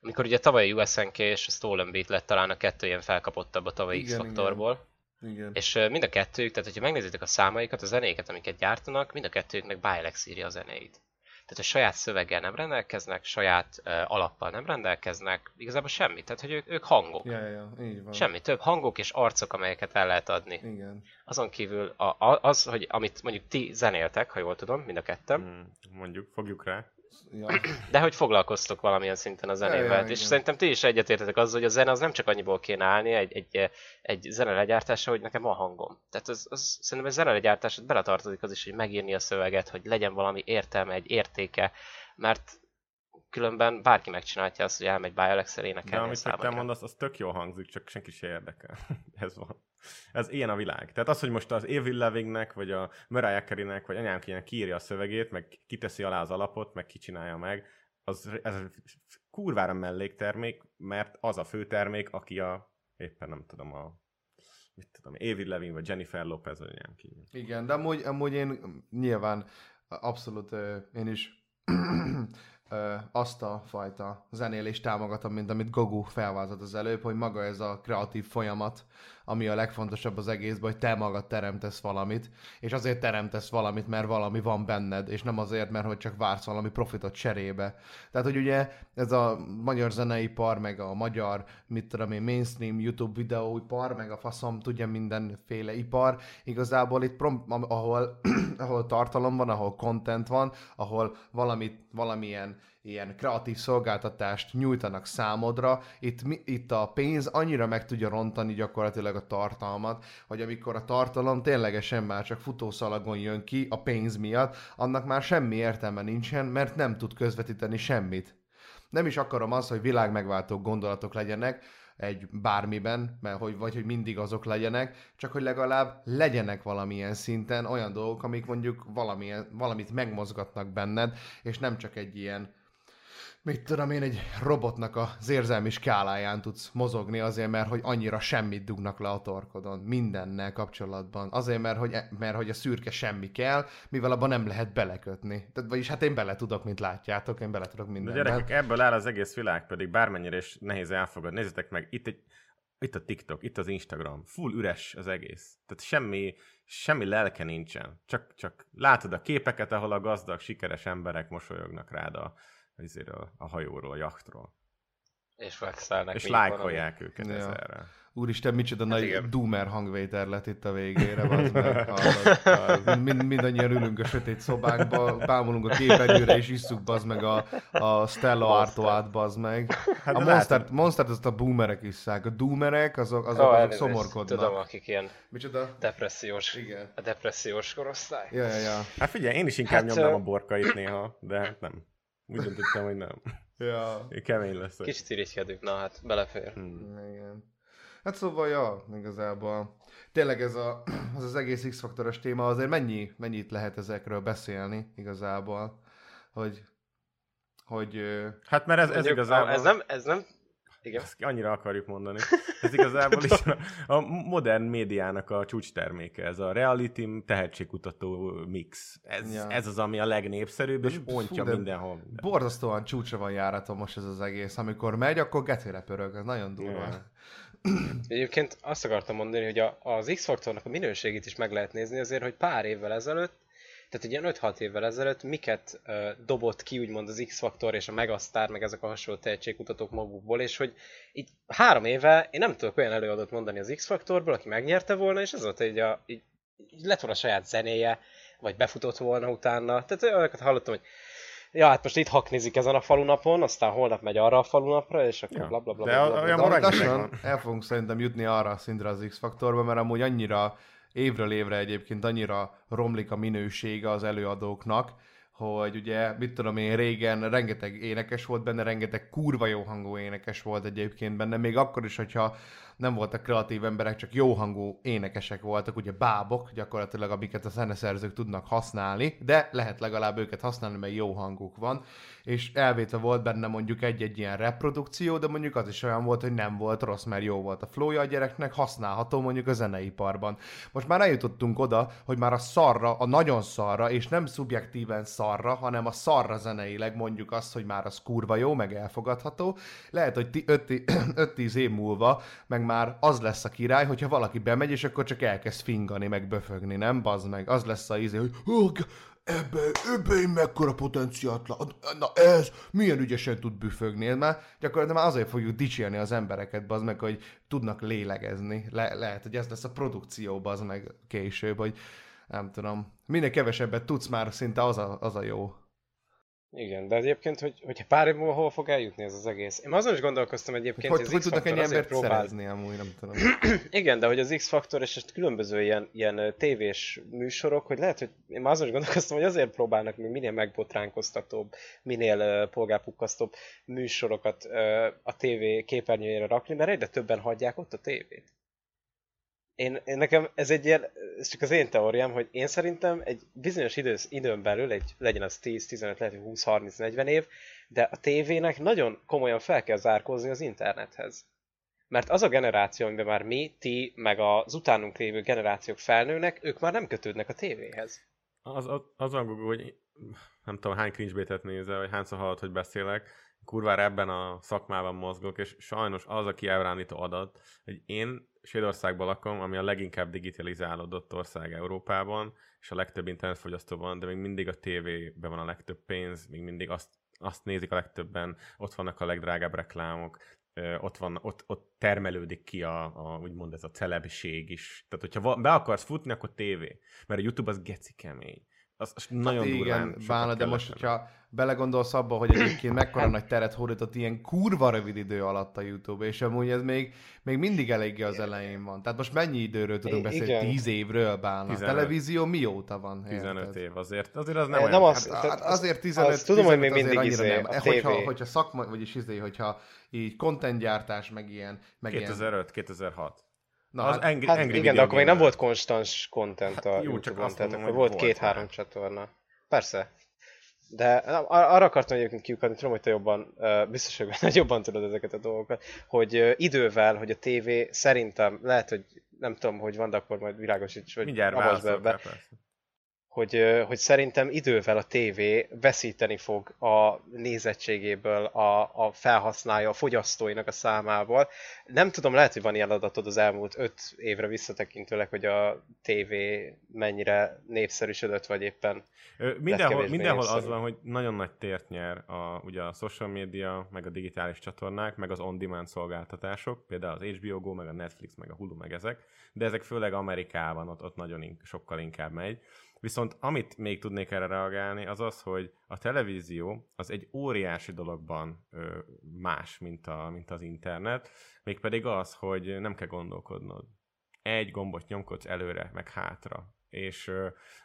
amikor ugye tavaly USNK és a Stolen Beat lett talán a kettő ilyen felkapottabb a tavalyi X-faktorból. Igen. És mind a kettőjük, tehát hogyha megnézitek a számaikat, a zenéket, amiket gyártanak, mind a kettőjüknek Bilex írja a zenéit. Tehát a saját szöveggel nem rendelkeznek, saját ö, alappal nem rendelkeznek, igazából semmit. Tehát, hogy ők, ők hangok. Ja, ja, így van. Semmi több hangok és arcok, amelyeket el lehet adni. Igen. Azon kívül a, a, az, hogy amit mondjuk ti zenéltek, ha jól tudom, mind a ketten, Hmm, mondjuk, fogjuk rá. Ja. de hogy foglalkoztok valamilyen szinten a zenével. ja, és igen. szerintem ti is egyetértetek azzal, hogy a zene az nem csak annyiból kéne állni egy, egy, egy zene legyártása, hogy nekem van hangom. Tehát az, az, szerintem a zene legyártását beletartozik az is, hogy megírni a szöveget, hogy legyen valami értelme, egy értéke, mert különben bárki megcsinálja azt, hogy elmegy Bialex-el De énekelni a amit te mondasz, az tök jól hangzik, csak senki se érdekel. Ez van. Ez ilyen a világ. Tehát az, hogy most az Avril Lavignek, vagy a Mariah Carey-nek, vagy anyám kéne kiírja a szövegét, meg kiteszi alá az alapot, meg kicsinálja meg, az ez kurvára melléktermék, mert az a főtermék, aki a, éppen nem tudom, a mit tudom, Avril Lavigne, vagy Jennifer Lopez, vagy anyám ki. Igen, de amúgy, amúgy én nyilván abszolút én is azt a fajta zenélést támogatom, mint amit Gogu felvázott az előbb, hogy maga ez a kreatív folyamat, ami a legfontosabb az egészben, hogy te magad teremtesz valamit, és azért teremtesz valamit, mert valami van benned, és nem azért, mert hogy csak vársz valami profitot cserébe. Tehát, hogy ugye ez a magyar zeneipar, meg a magyar, mit tudom én, mainstream YouTube videóipar, meg a faszom, tudja mindenféle ipar, igazából itt, prom- ahol, ahol tartalom van, ahol content van, ahol valamit, valamilyen ilyen kreatív szolgáltatást nyújtanak számodra, itt, itt a pénz annyira meg tudja rontani gyakorlatilag a tartalmat, hogy amikor a tartalom ténylegesen már csak futószalagon jön ki a pénz miatt, annak már semmi értelme nincsen, mert nem tud közvetíteni semmit. Nem is akarom azt, hogy világmegváltó gondolatok legyenek, egy bármiben, mert hogy, vagy hogy mindig azok legyenek, csak hogy legalább legyenek valamilyen szinten olyan dolgok, amik mondjuk valamilyen, valamit megmozgatnak benned, és nem csak egy ilyen mit tudom én, egy robotnak az érzelmi skáláján tudsz mozogni azért, mert hogy annyira semmit dugnak le a torkodon, mindennel kapcsolatban. Azért, mert hogy, mert hogy a szürke semmi kell, mivel abban nem lehet belekötni. Tehát, vagyis hát én bele tudok, mint látjátok, én bele tudok De mindenben. gyerekek, ebből áll az egész világ, pedig bármennyire is nehéz elfogadni. Nézzétek meg, itt, egy, itt a TikTok, itt az Instagram, full üres az egész. Tehát semmi, semmi lelke nincsen. Csak, csak látod a képeket, ahol a gazdag, sikeres emberek mosolyognak rád a, a, a hajóról, a jachtról. És vexelnek. És lájkolják őket Ja. ezerre. Úristen, micsoda Hát nagy igen. doomer hangvétel lett itt a végére, az meg. hallod? Mind, mindannyian ülünk a sötét szobákba, bámulunk a képernyőre, és isszuk bazd meg a, a Stella Artoát, bazd meg. Hát a de Monster, látod- Monstert azt a boomerek isszák. A doomerek, azok, azok, Ó, azok szomorkodnak. Tudom, akik ilyen Micsoda? depressziós, Igen. a depressziós korosztály. Ja, ja, ja. Hát figyelj, én is inkább Hát, nyomnám ö- a borkait néha, de hát nem. Úgy döntöttem, hogy nem. ja. Én kemény leszek. Kicsit irigykedünk, na hát belefér. Hmm. Igen. Hát szóval, ja, igazából. Tényleg ez a, az, az egész X-faktoros téma, azért mennyi, mennyit lehet ezekről beszélni igazából, hogy, hogy Hát mert ez, ez Mondjuk, igazából... Ez nem, ez nem, igen. Ezt annyira akarjuk mondani. Ez igazából is a, a modern médiának a csúcs terméke, ez a reality tehetségkutató mix. Ez, Ja. ez az, ami a legnépszerűbb, és pontja de mindenhol. Minden. borzasztóan csúcsra van járaton most ez az egész. Amikor megy, akkor getére pörög, ez nagyon durva. Ja. Egyébként azt akartam mondani, hogy a, az X-faktornak a minőségét is meg lehet nézni azért, hogy pár évvel ezelőtt, tehát egy ilyen 5-6 évvel ezelőtt miket uh, dobott ki úgymond az X-faktor és a Megastar, meg ezek a hasonló tehetségkutatók magukból, és hogy így három éve én nem tudok olyan előadót mondani az X-faktorból, aki megnyerte volna, és ez volt egy a, így, így lett volna a saját zenéje, vagy befutott volna utána. Tehát olyanokat hallottam, hogy ja, hát most itt haknizik ezen a falunapon, aztán holnap megy arra a falunapra, és akkor Ja, bla bla bla. de bla, a- bla, bla, olyan De bla. amúgy rengeteg lassan van. el fogunk szerintem jutni arra a szintre az X-faktorba, mert amúgy annyira évről évre egyébként annyira romlik a minősége az előadóknak, hogy ugye, mit tudom én, régen rengeteg énekes volt benne, rengeteg kurva jó hangú énekes volt egyébként benne, még akkor is, hogyha nem voltak kreatív emberek, csak jó hangú énekesek voltak, ugye bábok gyakorlatilag, amiket a zeneszerzők tudnak használni, de lehet legalább őket használni, mert jó hanguk van, és elvétve volt benne mondjuk egy-egy ilyen reprodukció, de mondjuk az is olyan volt, hogy nem volt rossz, mert jó volt a flowja a gyereknek, használható mondjuk a zeneiparban. Most már eljutottunk oda, hogy már a szarra, a nagyon szarra, és nem szubjektíven szarra, hanem a szarra zeneileg mondjuk azt, hogy már az kurva jó, meg elfogadható. Lehet, hogy 5-10 év múlva meg már az lesz a király, hogyha valaki bemegy, és akkor csak elkezd fingani, meg böfögni, nem? Bazd meg. Az lesz a izé, hogy "Ó, ebbe, ebbe én mekkora potenciált. Na ez, milyen ügyesen tud büfögni. Ez Már gyakorlatilag már azért fogjuk dicsérni az embereket, bazd meg, hogy tudnak lélegezni. Le- lehet, hogy ez lesz a produkció, bazd meg később, hogy nem tudom. Minél kevesebbet tudsz már, szinte az a, az a jó. Igen, de egyébként, hogy, hogyha pár év múlva hol fog eljutni ez az egész? Én azon is gondolkoztam egyébként, Hogy, az hogy tudnak ennyi embert próbál- szerezni amúgy, nem tudom. Igen, de hogy az X-faktor és különböző ilyen, ilyen tévés műsorok, hogy lehet, hogy én azon is gondolkoztam, hogy azért próbálnak még minél megbotránkoztatóbb, minél uh, polgárpukkasztóbb műsorokat uh, a tévé képernyőjére rakni, mert egyre többen hagyják ott a tévét. Én, én nekem ez egy ilyen, ez csak az én teóriám, hogy én szerintem egy bizonyos idősz, időn belül, egy, legyen az 10-15, lehet, hogy 20-30-40 év, de a tévének nagyon komolyan fel kell zárkózni az internethez. Mert az a generáció, amiben már mi, ti, meg az utánunk lévő generációk felnőnek, ők már nem kötődnek a tévéhez. Az, az, az hogy nem tudom, hány cringe nézel, vagy hányszor hallod, hogy beszélek, kurvára ebben a szakmában mozgok, és sajnos az a kiábránító adat, hogy én Svédországban lakom, ami a leginkább digitalizálódott ország Európában, és a legtöbb internetfogyasztó van, de még mindig a tévében van a legtöbb pénz, még mindig azt, azt nézik a legtöbben, ott vannak a legdrágább reklámok, ott, van, ott, ott termelődik ki a, a, úgymond ez a celebség is. Tehát, hogyha be akarsz futni, akkor tévé. Mert a YouTube az geci kemény. Az, az nagyon hát igen, bána, de most, hogyha belegondolsz abba, hogy egyébként mekkora nagy teret hódított ilyen kurva rövid idő alatt a YouTube, és amúgy ez még, még mindig eléggé az elején van. Tehát most mennyi időről tudunk beszélni? igen. Tíz évről bána. A 15. televízió mióta van? 15 érted? év azért. Azért az nem Nem olyan. az- Hát, hát azért 15, azt tudom, hogy még 15 azért mindig izé, nem. a Hogyha, TV. hogyha szakma, vagyis izé, hogyha így contentgyártás, meg ilyen, meg ilyen 2005, 2006. Na, az hát, Angry, Hát Angry igen, Video de akkor még nem volt konstans content a Hát jó, csak azt tehát mondom, akkor hogy volt két-három csatorna. Persze. De na, ar- arra akartam egyébként kiukadni, tudom, hogy te jobban, uh, biztos, hogy benne, jobban tudod ezeket a dolgokat, hogy uh, idővel, hogy a tévé szerintem, lehet, hogy nem tudom, hogy van, de akkor majd világosíts, hogy Mindjárt avasd be válaszolok ebbe, rá, persze. Hogy, hogy szerintem idővel a tévé veszíteni fog a nézettségéből, a, a felhasználja, a fogyasztóinak a számából. Nem tudom, lehet, hogy van ilyen adatod az elmúlt öt évre visszatekintőleg, hogy a tévé mennyire népszerűsödött, vagy éppen Mindenhol, mindenhol az van, hogy nagyon nagy tért nyer a, ugye a social media, meg a digitális csatornák, meg az on-demand szolgáltatások, például az HBO Go, meg a Netflix, meg a Hulu, meg ezek, de ezek főleg Amerikában, ott, ott nagyon in, sokkal inkább megy. Viszont amit még tudnék erre reagálni, az az, hogy a televízió az egy óriási dologban ö, más, mint, a, mint az internet, mégpedig az, hogy nem kell gondolkodnod. Egy gombot nyomkodsz előre, meg hátra és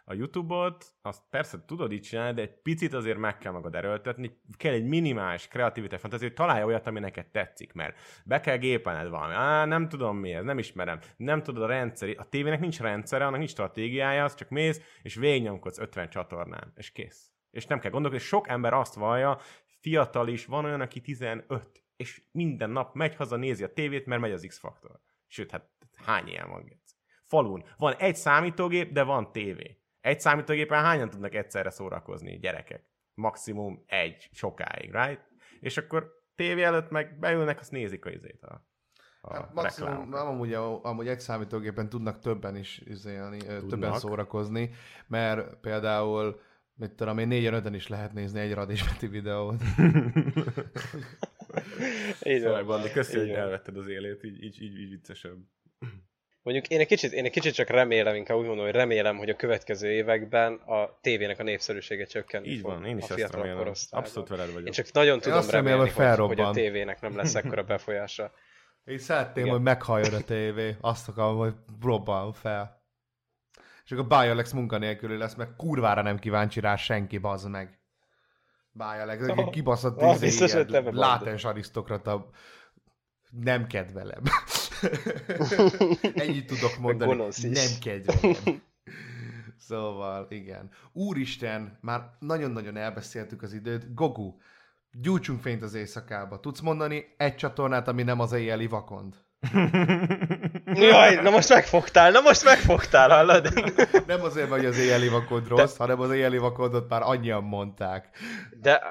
a YouTube-ot, azt persze tudod így csinálni, de egy picit azért meg kell magad erőltetni, kell egy minimális kreativitás, fantázia, hogy találj olyat, ami neked tetszik, mert be kell gépelned valami. Á, nem tudom mi ez, nem ismerem, nem tudod a rendszer, a tévének nincs rendszere, annak nincs stratégiája, az csak mész, és végignyomkodsz 50 csatornán, és kész. És nem kell gondolkodni, sok ember azt vallja, fiatal is, van olyan, aki 15, és minden nap megy haza, nézi a tévét, mert megy az X-faktor. Sőt, hát hány ilyen van? Falun. Van egy számítógép, de van tévé. Egy számítógépen hányan tudnak egyszerre szórakozni gyerekek? Maximum egy sokáig, right? És akkor tévé előtt meg beülnek, azt nézik a izét a, a hát maximum, amúgy, amúgy egy számítógépen tudnak többen is izélni, tudnak. többen szórakozni, mert például mit tudom én, négyen öten is lehet nézni egy radismeti videót. így van, Bandi, köszönjük, hogy elvetted az élét, így, így, így, így viccesebb. Mondjuk én egy kicsit, én egy kicsit csak remélem, inkább úgy mondom, hogy remélem, hogy a következő években a tévének a népszerűsége csökken. Így van, én is a ezt remélem. Abszolút veled vagyok. Én csak nagyon tudom én remélni, remélem, hogy, hogy a tévének nem lesz ekkora befolyása. Én szeretném, hogy meghalljon a tévé. Azt akarom, hogy robban fel. És akkor Biolex munkanélküli lesz, meg kurvára nem kíváncsi rá senki, bazd meg. Biolex, oh, kibaszott oh, izé, látens arisztokrata nem kedvelem. Ennyit tudok mondani. Nem kedvelem. Szóval, igen. Úristen, már nagyon-nagyon elbeszéltük az időt. Gogu, gyújtsunk fényt az éjszakába. Tudsz mondani egy csatornát, ami nem az éjjeli vakond? Jaj, na most megfogtál, na most megfogtál, hallod? Nem azért, hogy az éjjeli vakond rossz, De... hanem az éjjeli vakondot már annyian mondták. De,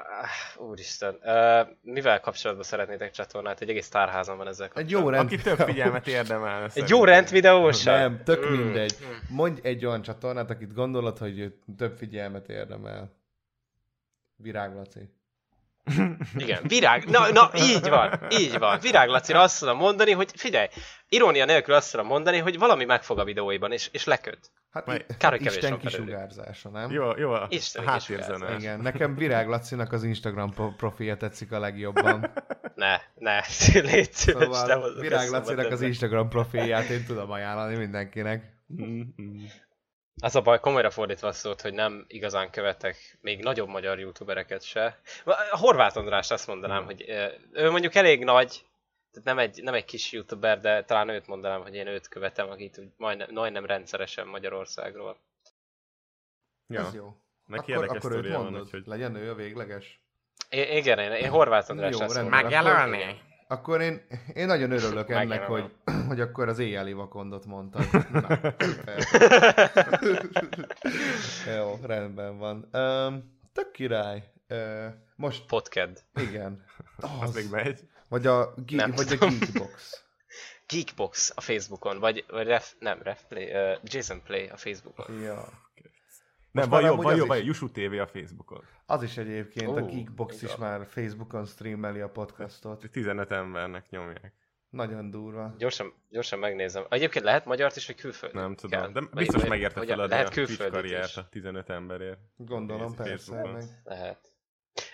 uh, úristen, uh, mivel kapcsolatban szeretnétek csatornát? Egy egész tárházam van ezzel Egy jó rend... Aki több figyelmet érdemel. Egy jó rend videós? Nem, tök mm. mindegy. Mondj egy olyan csatornát, akit gondolod, hogy több figyelmet érdemel. Virág Laci. Igen, virág, na, na, így van, így van. Virág Lacira azt tudom mondani, hogy figyelj, irónia nélkül azt tudom mondani, hogy valami megfog a videóiban, és, és leköt. Hát Majd, Kár, hogy kevés Isten kisugárzása, nem? Jó, jó, Isten háttérzene. Igen, nekem Virág Lacinak az Instagram profilja tetszik a legjobban. Ne, ne, légy szíves, szóval Virág Lacinak az Instagram profilját én tudom ajánlani mindenkinek. Mm-hmm. Az a baj, komolyra fordítva szólt, hogy nem igazán követek még nagyobb magyar youtubereket se. A Horváth András azt mondanám, mm. hogy ő mondjuk elég nagy, tehát nem egy, nem egy kis youtuber, de talán őt mondanám, hogy én őt követem, akit úgy majdnem, majdnem rendszeresen Magyarországról. Ja. Ez jó. Neki akkor, akkor őt mondod, van, hogy... legyen ő a végleges. I- igen, én, én Horváth András azt mondom. Megjelölni? Akkor én, én nagyon örülök ennek, hogy, hogy akkor az éjjeli vakondot mondtad. Na, Jó, rendben van. Um, tök király. Uh, most... Podcast. Igen. Az, az még megy. Vagy a, ge- vagy a Geekbox. Geekbox a Facebookon, vagy, vagy ref, nem, Refplay, uh, Jason Play a Facebookon. Ja. Nem, van jó, van jó, van Yusu TV a Facebookon. Az is egyébként, oh, a Geekbox is már Facebookon streameli a podcastot. 15 embernek nyomják. Nagyon durva. Gyorsan, gyorsan megnézem. Egyébként lehet magyart is, vagy külföldi? Nem tudom, kell? de biztos vagy, megérte fel a lehet külföldi karriert a 15 emberért. Gondolom, persze. Meg. Lehet.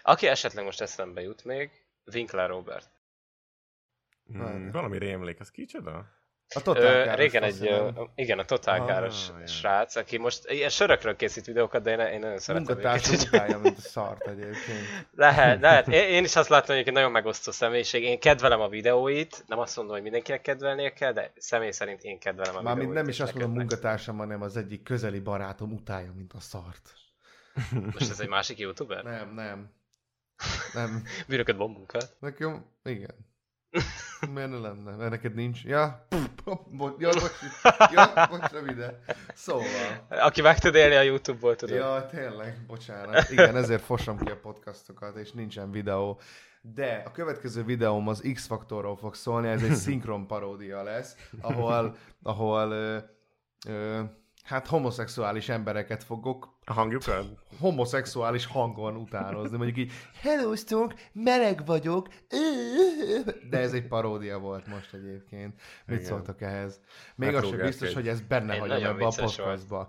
Aki esetleg most eszembe jut még, Winkler Robert. Hmm, valami rémlék, az kicsoda? A Totál Régen egy, ö, igen, a Totál káros ah, srác, aki most ilyen sörökről készít videókat, de én, én nagyon szeretem Munkatárs munkája, mint a szart egyébként. Lehet, lehet. Én, én is azt látom, hogy egy nagyon megosztó személyiség. Én kedvelem a videóit, nem azt mondom, hogy mindenkinek kedvelnie kell, de személy szerint én kedvelem a Már videóit. nem is azt mondom munkatársam, hanem az egyik közeli barátom utálja, mint a szart. Most ez egy másik youtuber? Nem, nem. Nem. Bűnöket bombunkat? Nekem, igen. Miért ne lenne? Mert neked nincs. Ja, ja, bocs, ja, bocs, rövide. Szóval. Aki meg tud élni a YouTube-ból, tudod. Ja, tényleg, bocsánat. Igen, ezért fosom ki a podcastokat, és nincsen videó. De a következő videóm az X-faktorról fog szólni, ez egy szinkron paródia lesz, ahol, ahol ö, ö, hát homoszexuális embereket fogok A hangjukat? homoszexuális hangon utánozni. Mondjuk így, hello, meleg vagyok, de ez egy paródia volt most egyébként. Mit Igen. szóltak ehhez? Még az sem biztos, egy- hogy ez benne Egy hagyom ebbe a podcastba.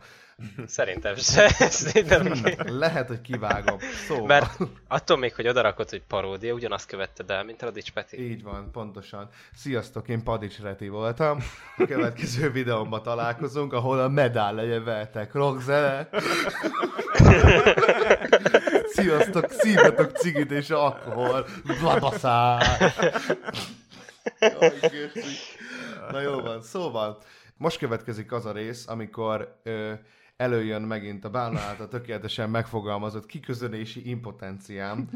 Szerintem se. Szerintem Lehet, hogy kivágom. Szóval. Mert attól még, hogy odarakod, hogy paródia, ugyanazt követted el, mint Radics Peti. Így van, pontosan. Sziasztok, én Padics Reti voltam. A következő videómban találkozunk, ahol a medál legyen veltek. Rockzene! Sziasztok, szívjatok cigit és alkohol. Köszi. Na jó van, szóval most következik az a rész, amikor ö, előjön megint a Bálna által tökéletesen megfogalmazott kiközönési impotenciám,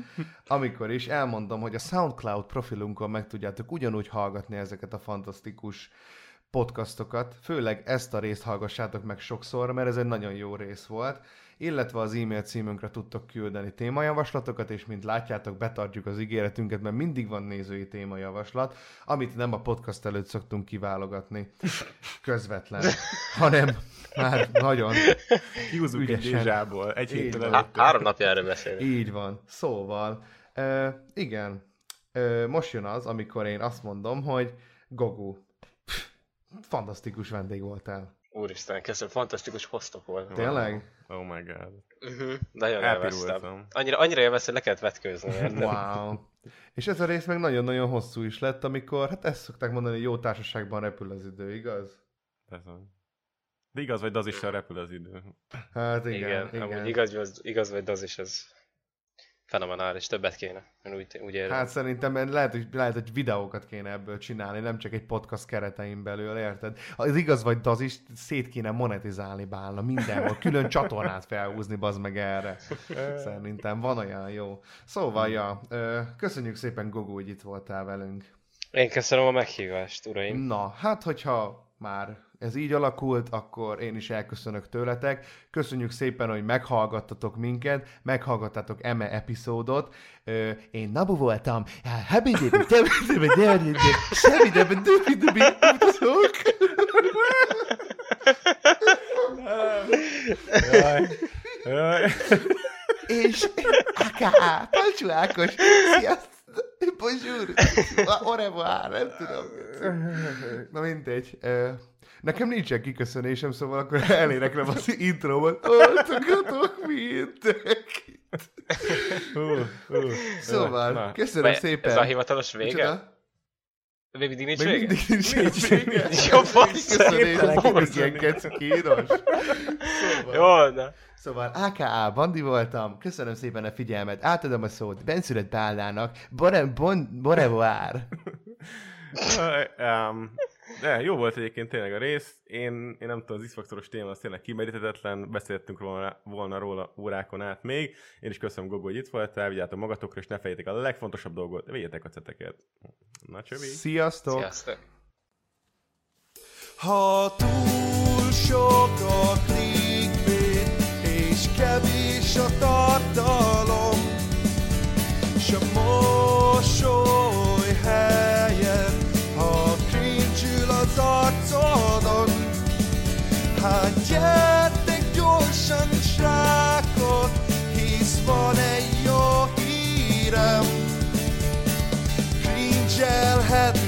amikor is elmondom, hogy a SoundCloud profilunkon meg tudjátok ugyanúgy hallgatni ezeket a fantasztikus podcastokat, főleg ezt a részt hallgassátok meg sokszor, mert ez egy nagyon jó rész volt, illetve az e-mail címünkre tudtok küldeni témajavaslatokat, és mint látjátok, betartjuk az ígéretünket, mert mindig van nézői témajavaslat, amit nem a podcast előtt szoktunk kiválogatni közvetlen, hanem már nagyon egy Ügyesen. dézsából. Egy héttel előtte. három napja erről beszélünk. Így van. Szóval, uh, igen, uh, most jön az, amikor én azt mondom, hogy Gogu, fantasztikus vendég voltál. Úristen, köszönöm, fantasztikus hoztok volt. Tényleg? Oh my god. Uh-huh. Nagyon élveztem. Elpirultam. Annyira, annyira élveztem, hogy le kellett vetkőzni, érted? Wow. És ez a rész meg nagyon-nagyon hosszú is lett, amikor, hát ezt szokták mondani, jó társaságban repül az idő, igaz? Persze. De igaz vagy, az is sem repül az idő. Hát igen, igen, igen. amúgy igaz, vagy- igaz vagy, az is ez fenomenális, többet kéne. Én úgy, úgy érzem. Hát szerintem lehet hogy, lehet, hogy videókat kéne ebből csinálni, nem csak egy podcast keretein belül, érted? Az igaz vagy, de az is szét kéne monetizálni bálna mindenhol, külön csatornát felhúzni, bazd meg erre. Szerintem van olyan jó. Szóval, ja, köszönjük szépen, Gogó, hogy itt voltál velünk. Én köszönöm a meghívást, uraim. Na, hát hogyha már ez így alakult, akkor én is elköszönök tőletek. Köszönjük szépen, hogy meghallgattatok minket, meghallgattátok eme epizódot. Ö, Én Nabu voltam. Dubidibi, utazok. Jaj. Jaj. És aká, Palcsú Ákos, sziasztok. Bonjour, au revoir, nem tudom. Na mindegy. Nekem nincsen kiköszönésem, szóval akkor eléneklem az intrómat. Oltogatok mindenkit. Hú, hú. Szóval, Na. köszönöm Vagy szépen. Ez a hivatalos vége? Micsoda? Még mindig nincs Még vége? mindig nincs nincs vége. Jó, fasz. Köszönés, Képtelen mindig kiköszönni. ilyen keci kínos. Szóval, Jó, na. szóval AKA Bandi voltam, köszönöm szépen a figyelmet, átadom a szót Benszület Bállának, Bore, bon, Borevoir. um, de jó volt egyébként tényleg a rész. Én, én nem tudom, az X-faktoros téma az tényleg kimeríthetetlen, beszéltünk volna, volna róla órákon át még. Én is köszönöm, Gogo, hogy itt voltál, vigyázzatok magatokra, és ne fejétek a legfontosabb dolgot, vegyetek a ceteket. Na, csövi! Sziasztok! Sziasztok. Ha túl sok a clickbait, és kevés a tartalom, s a mosoly Hagyjátok gyorsan srákot, hisz van egy jó hírem, Krincselhet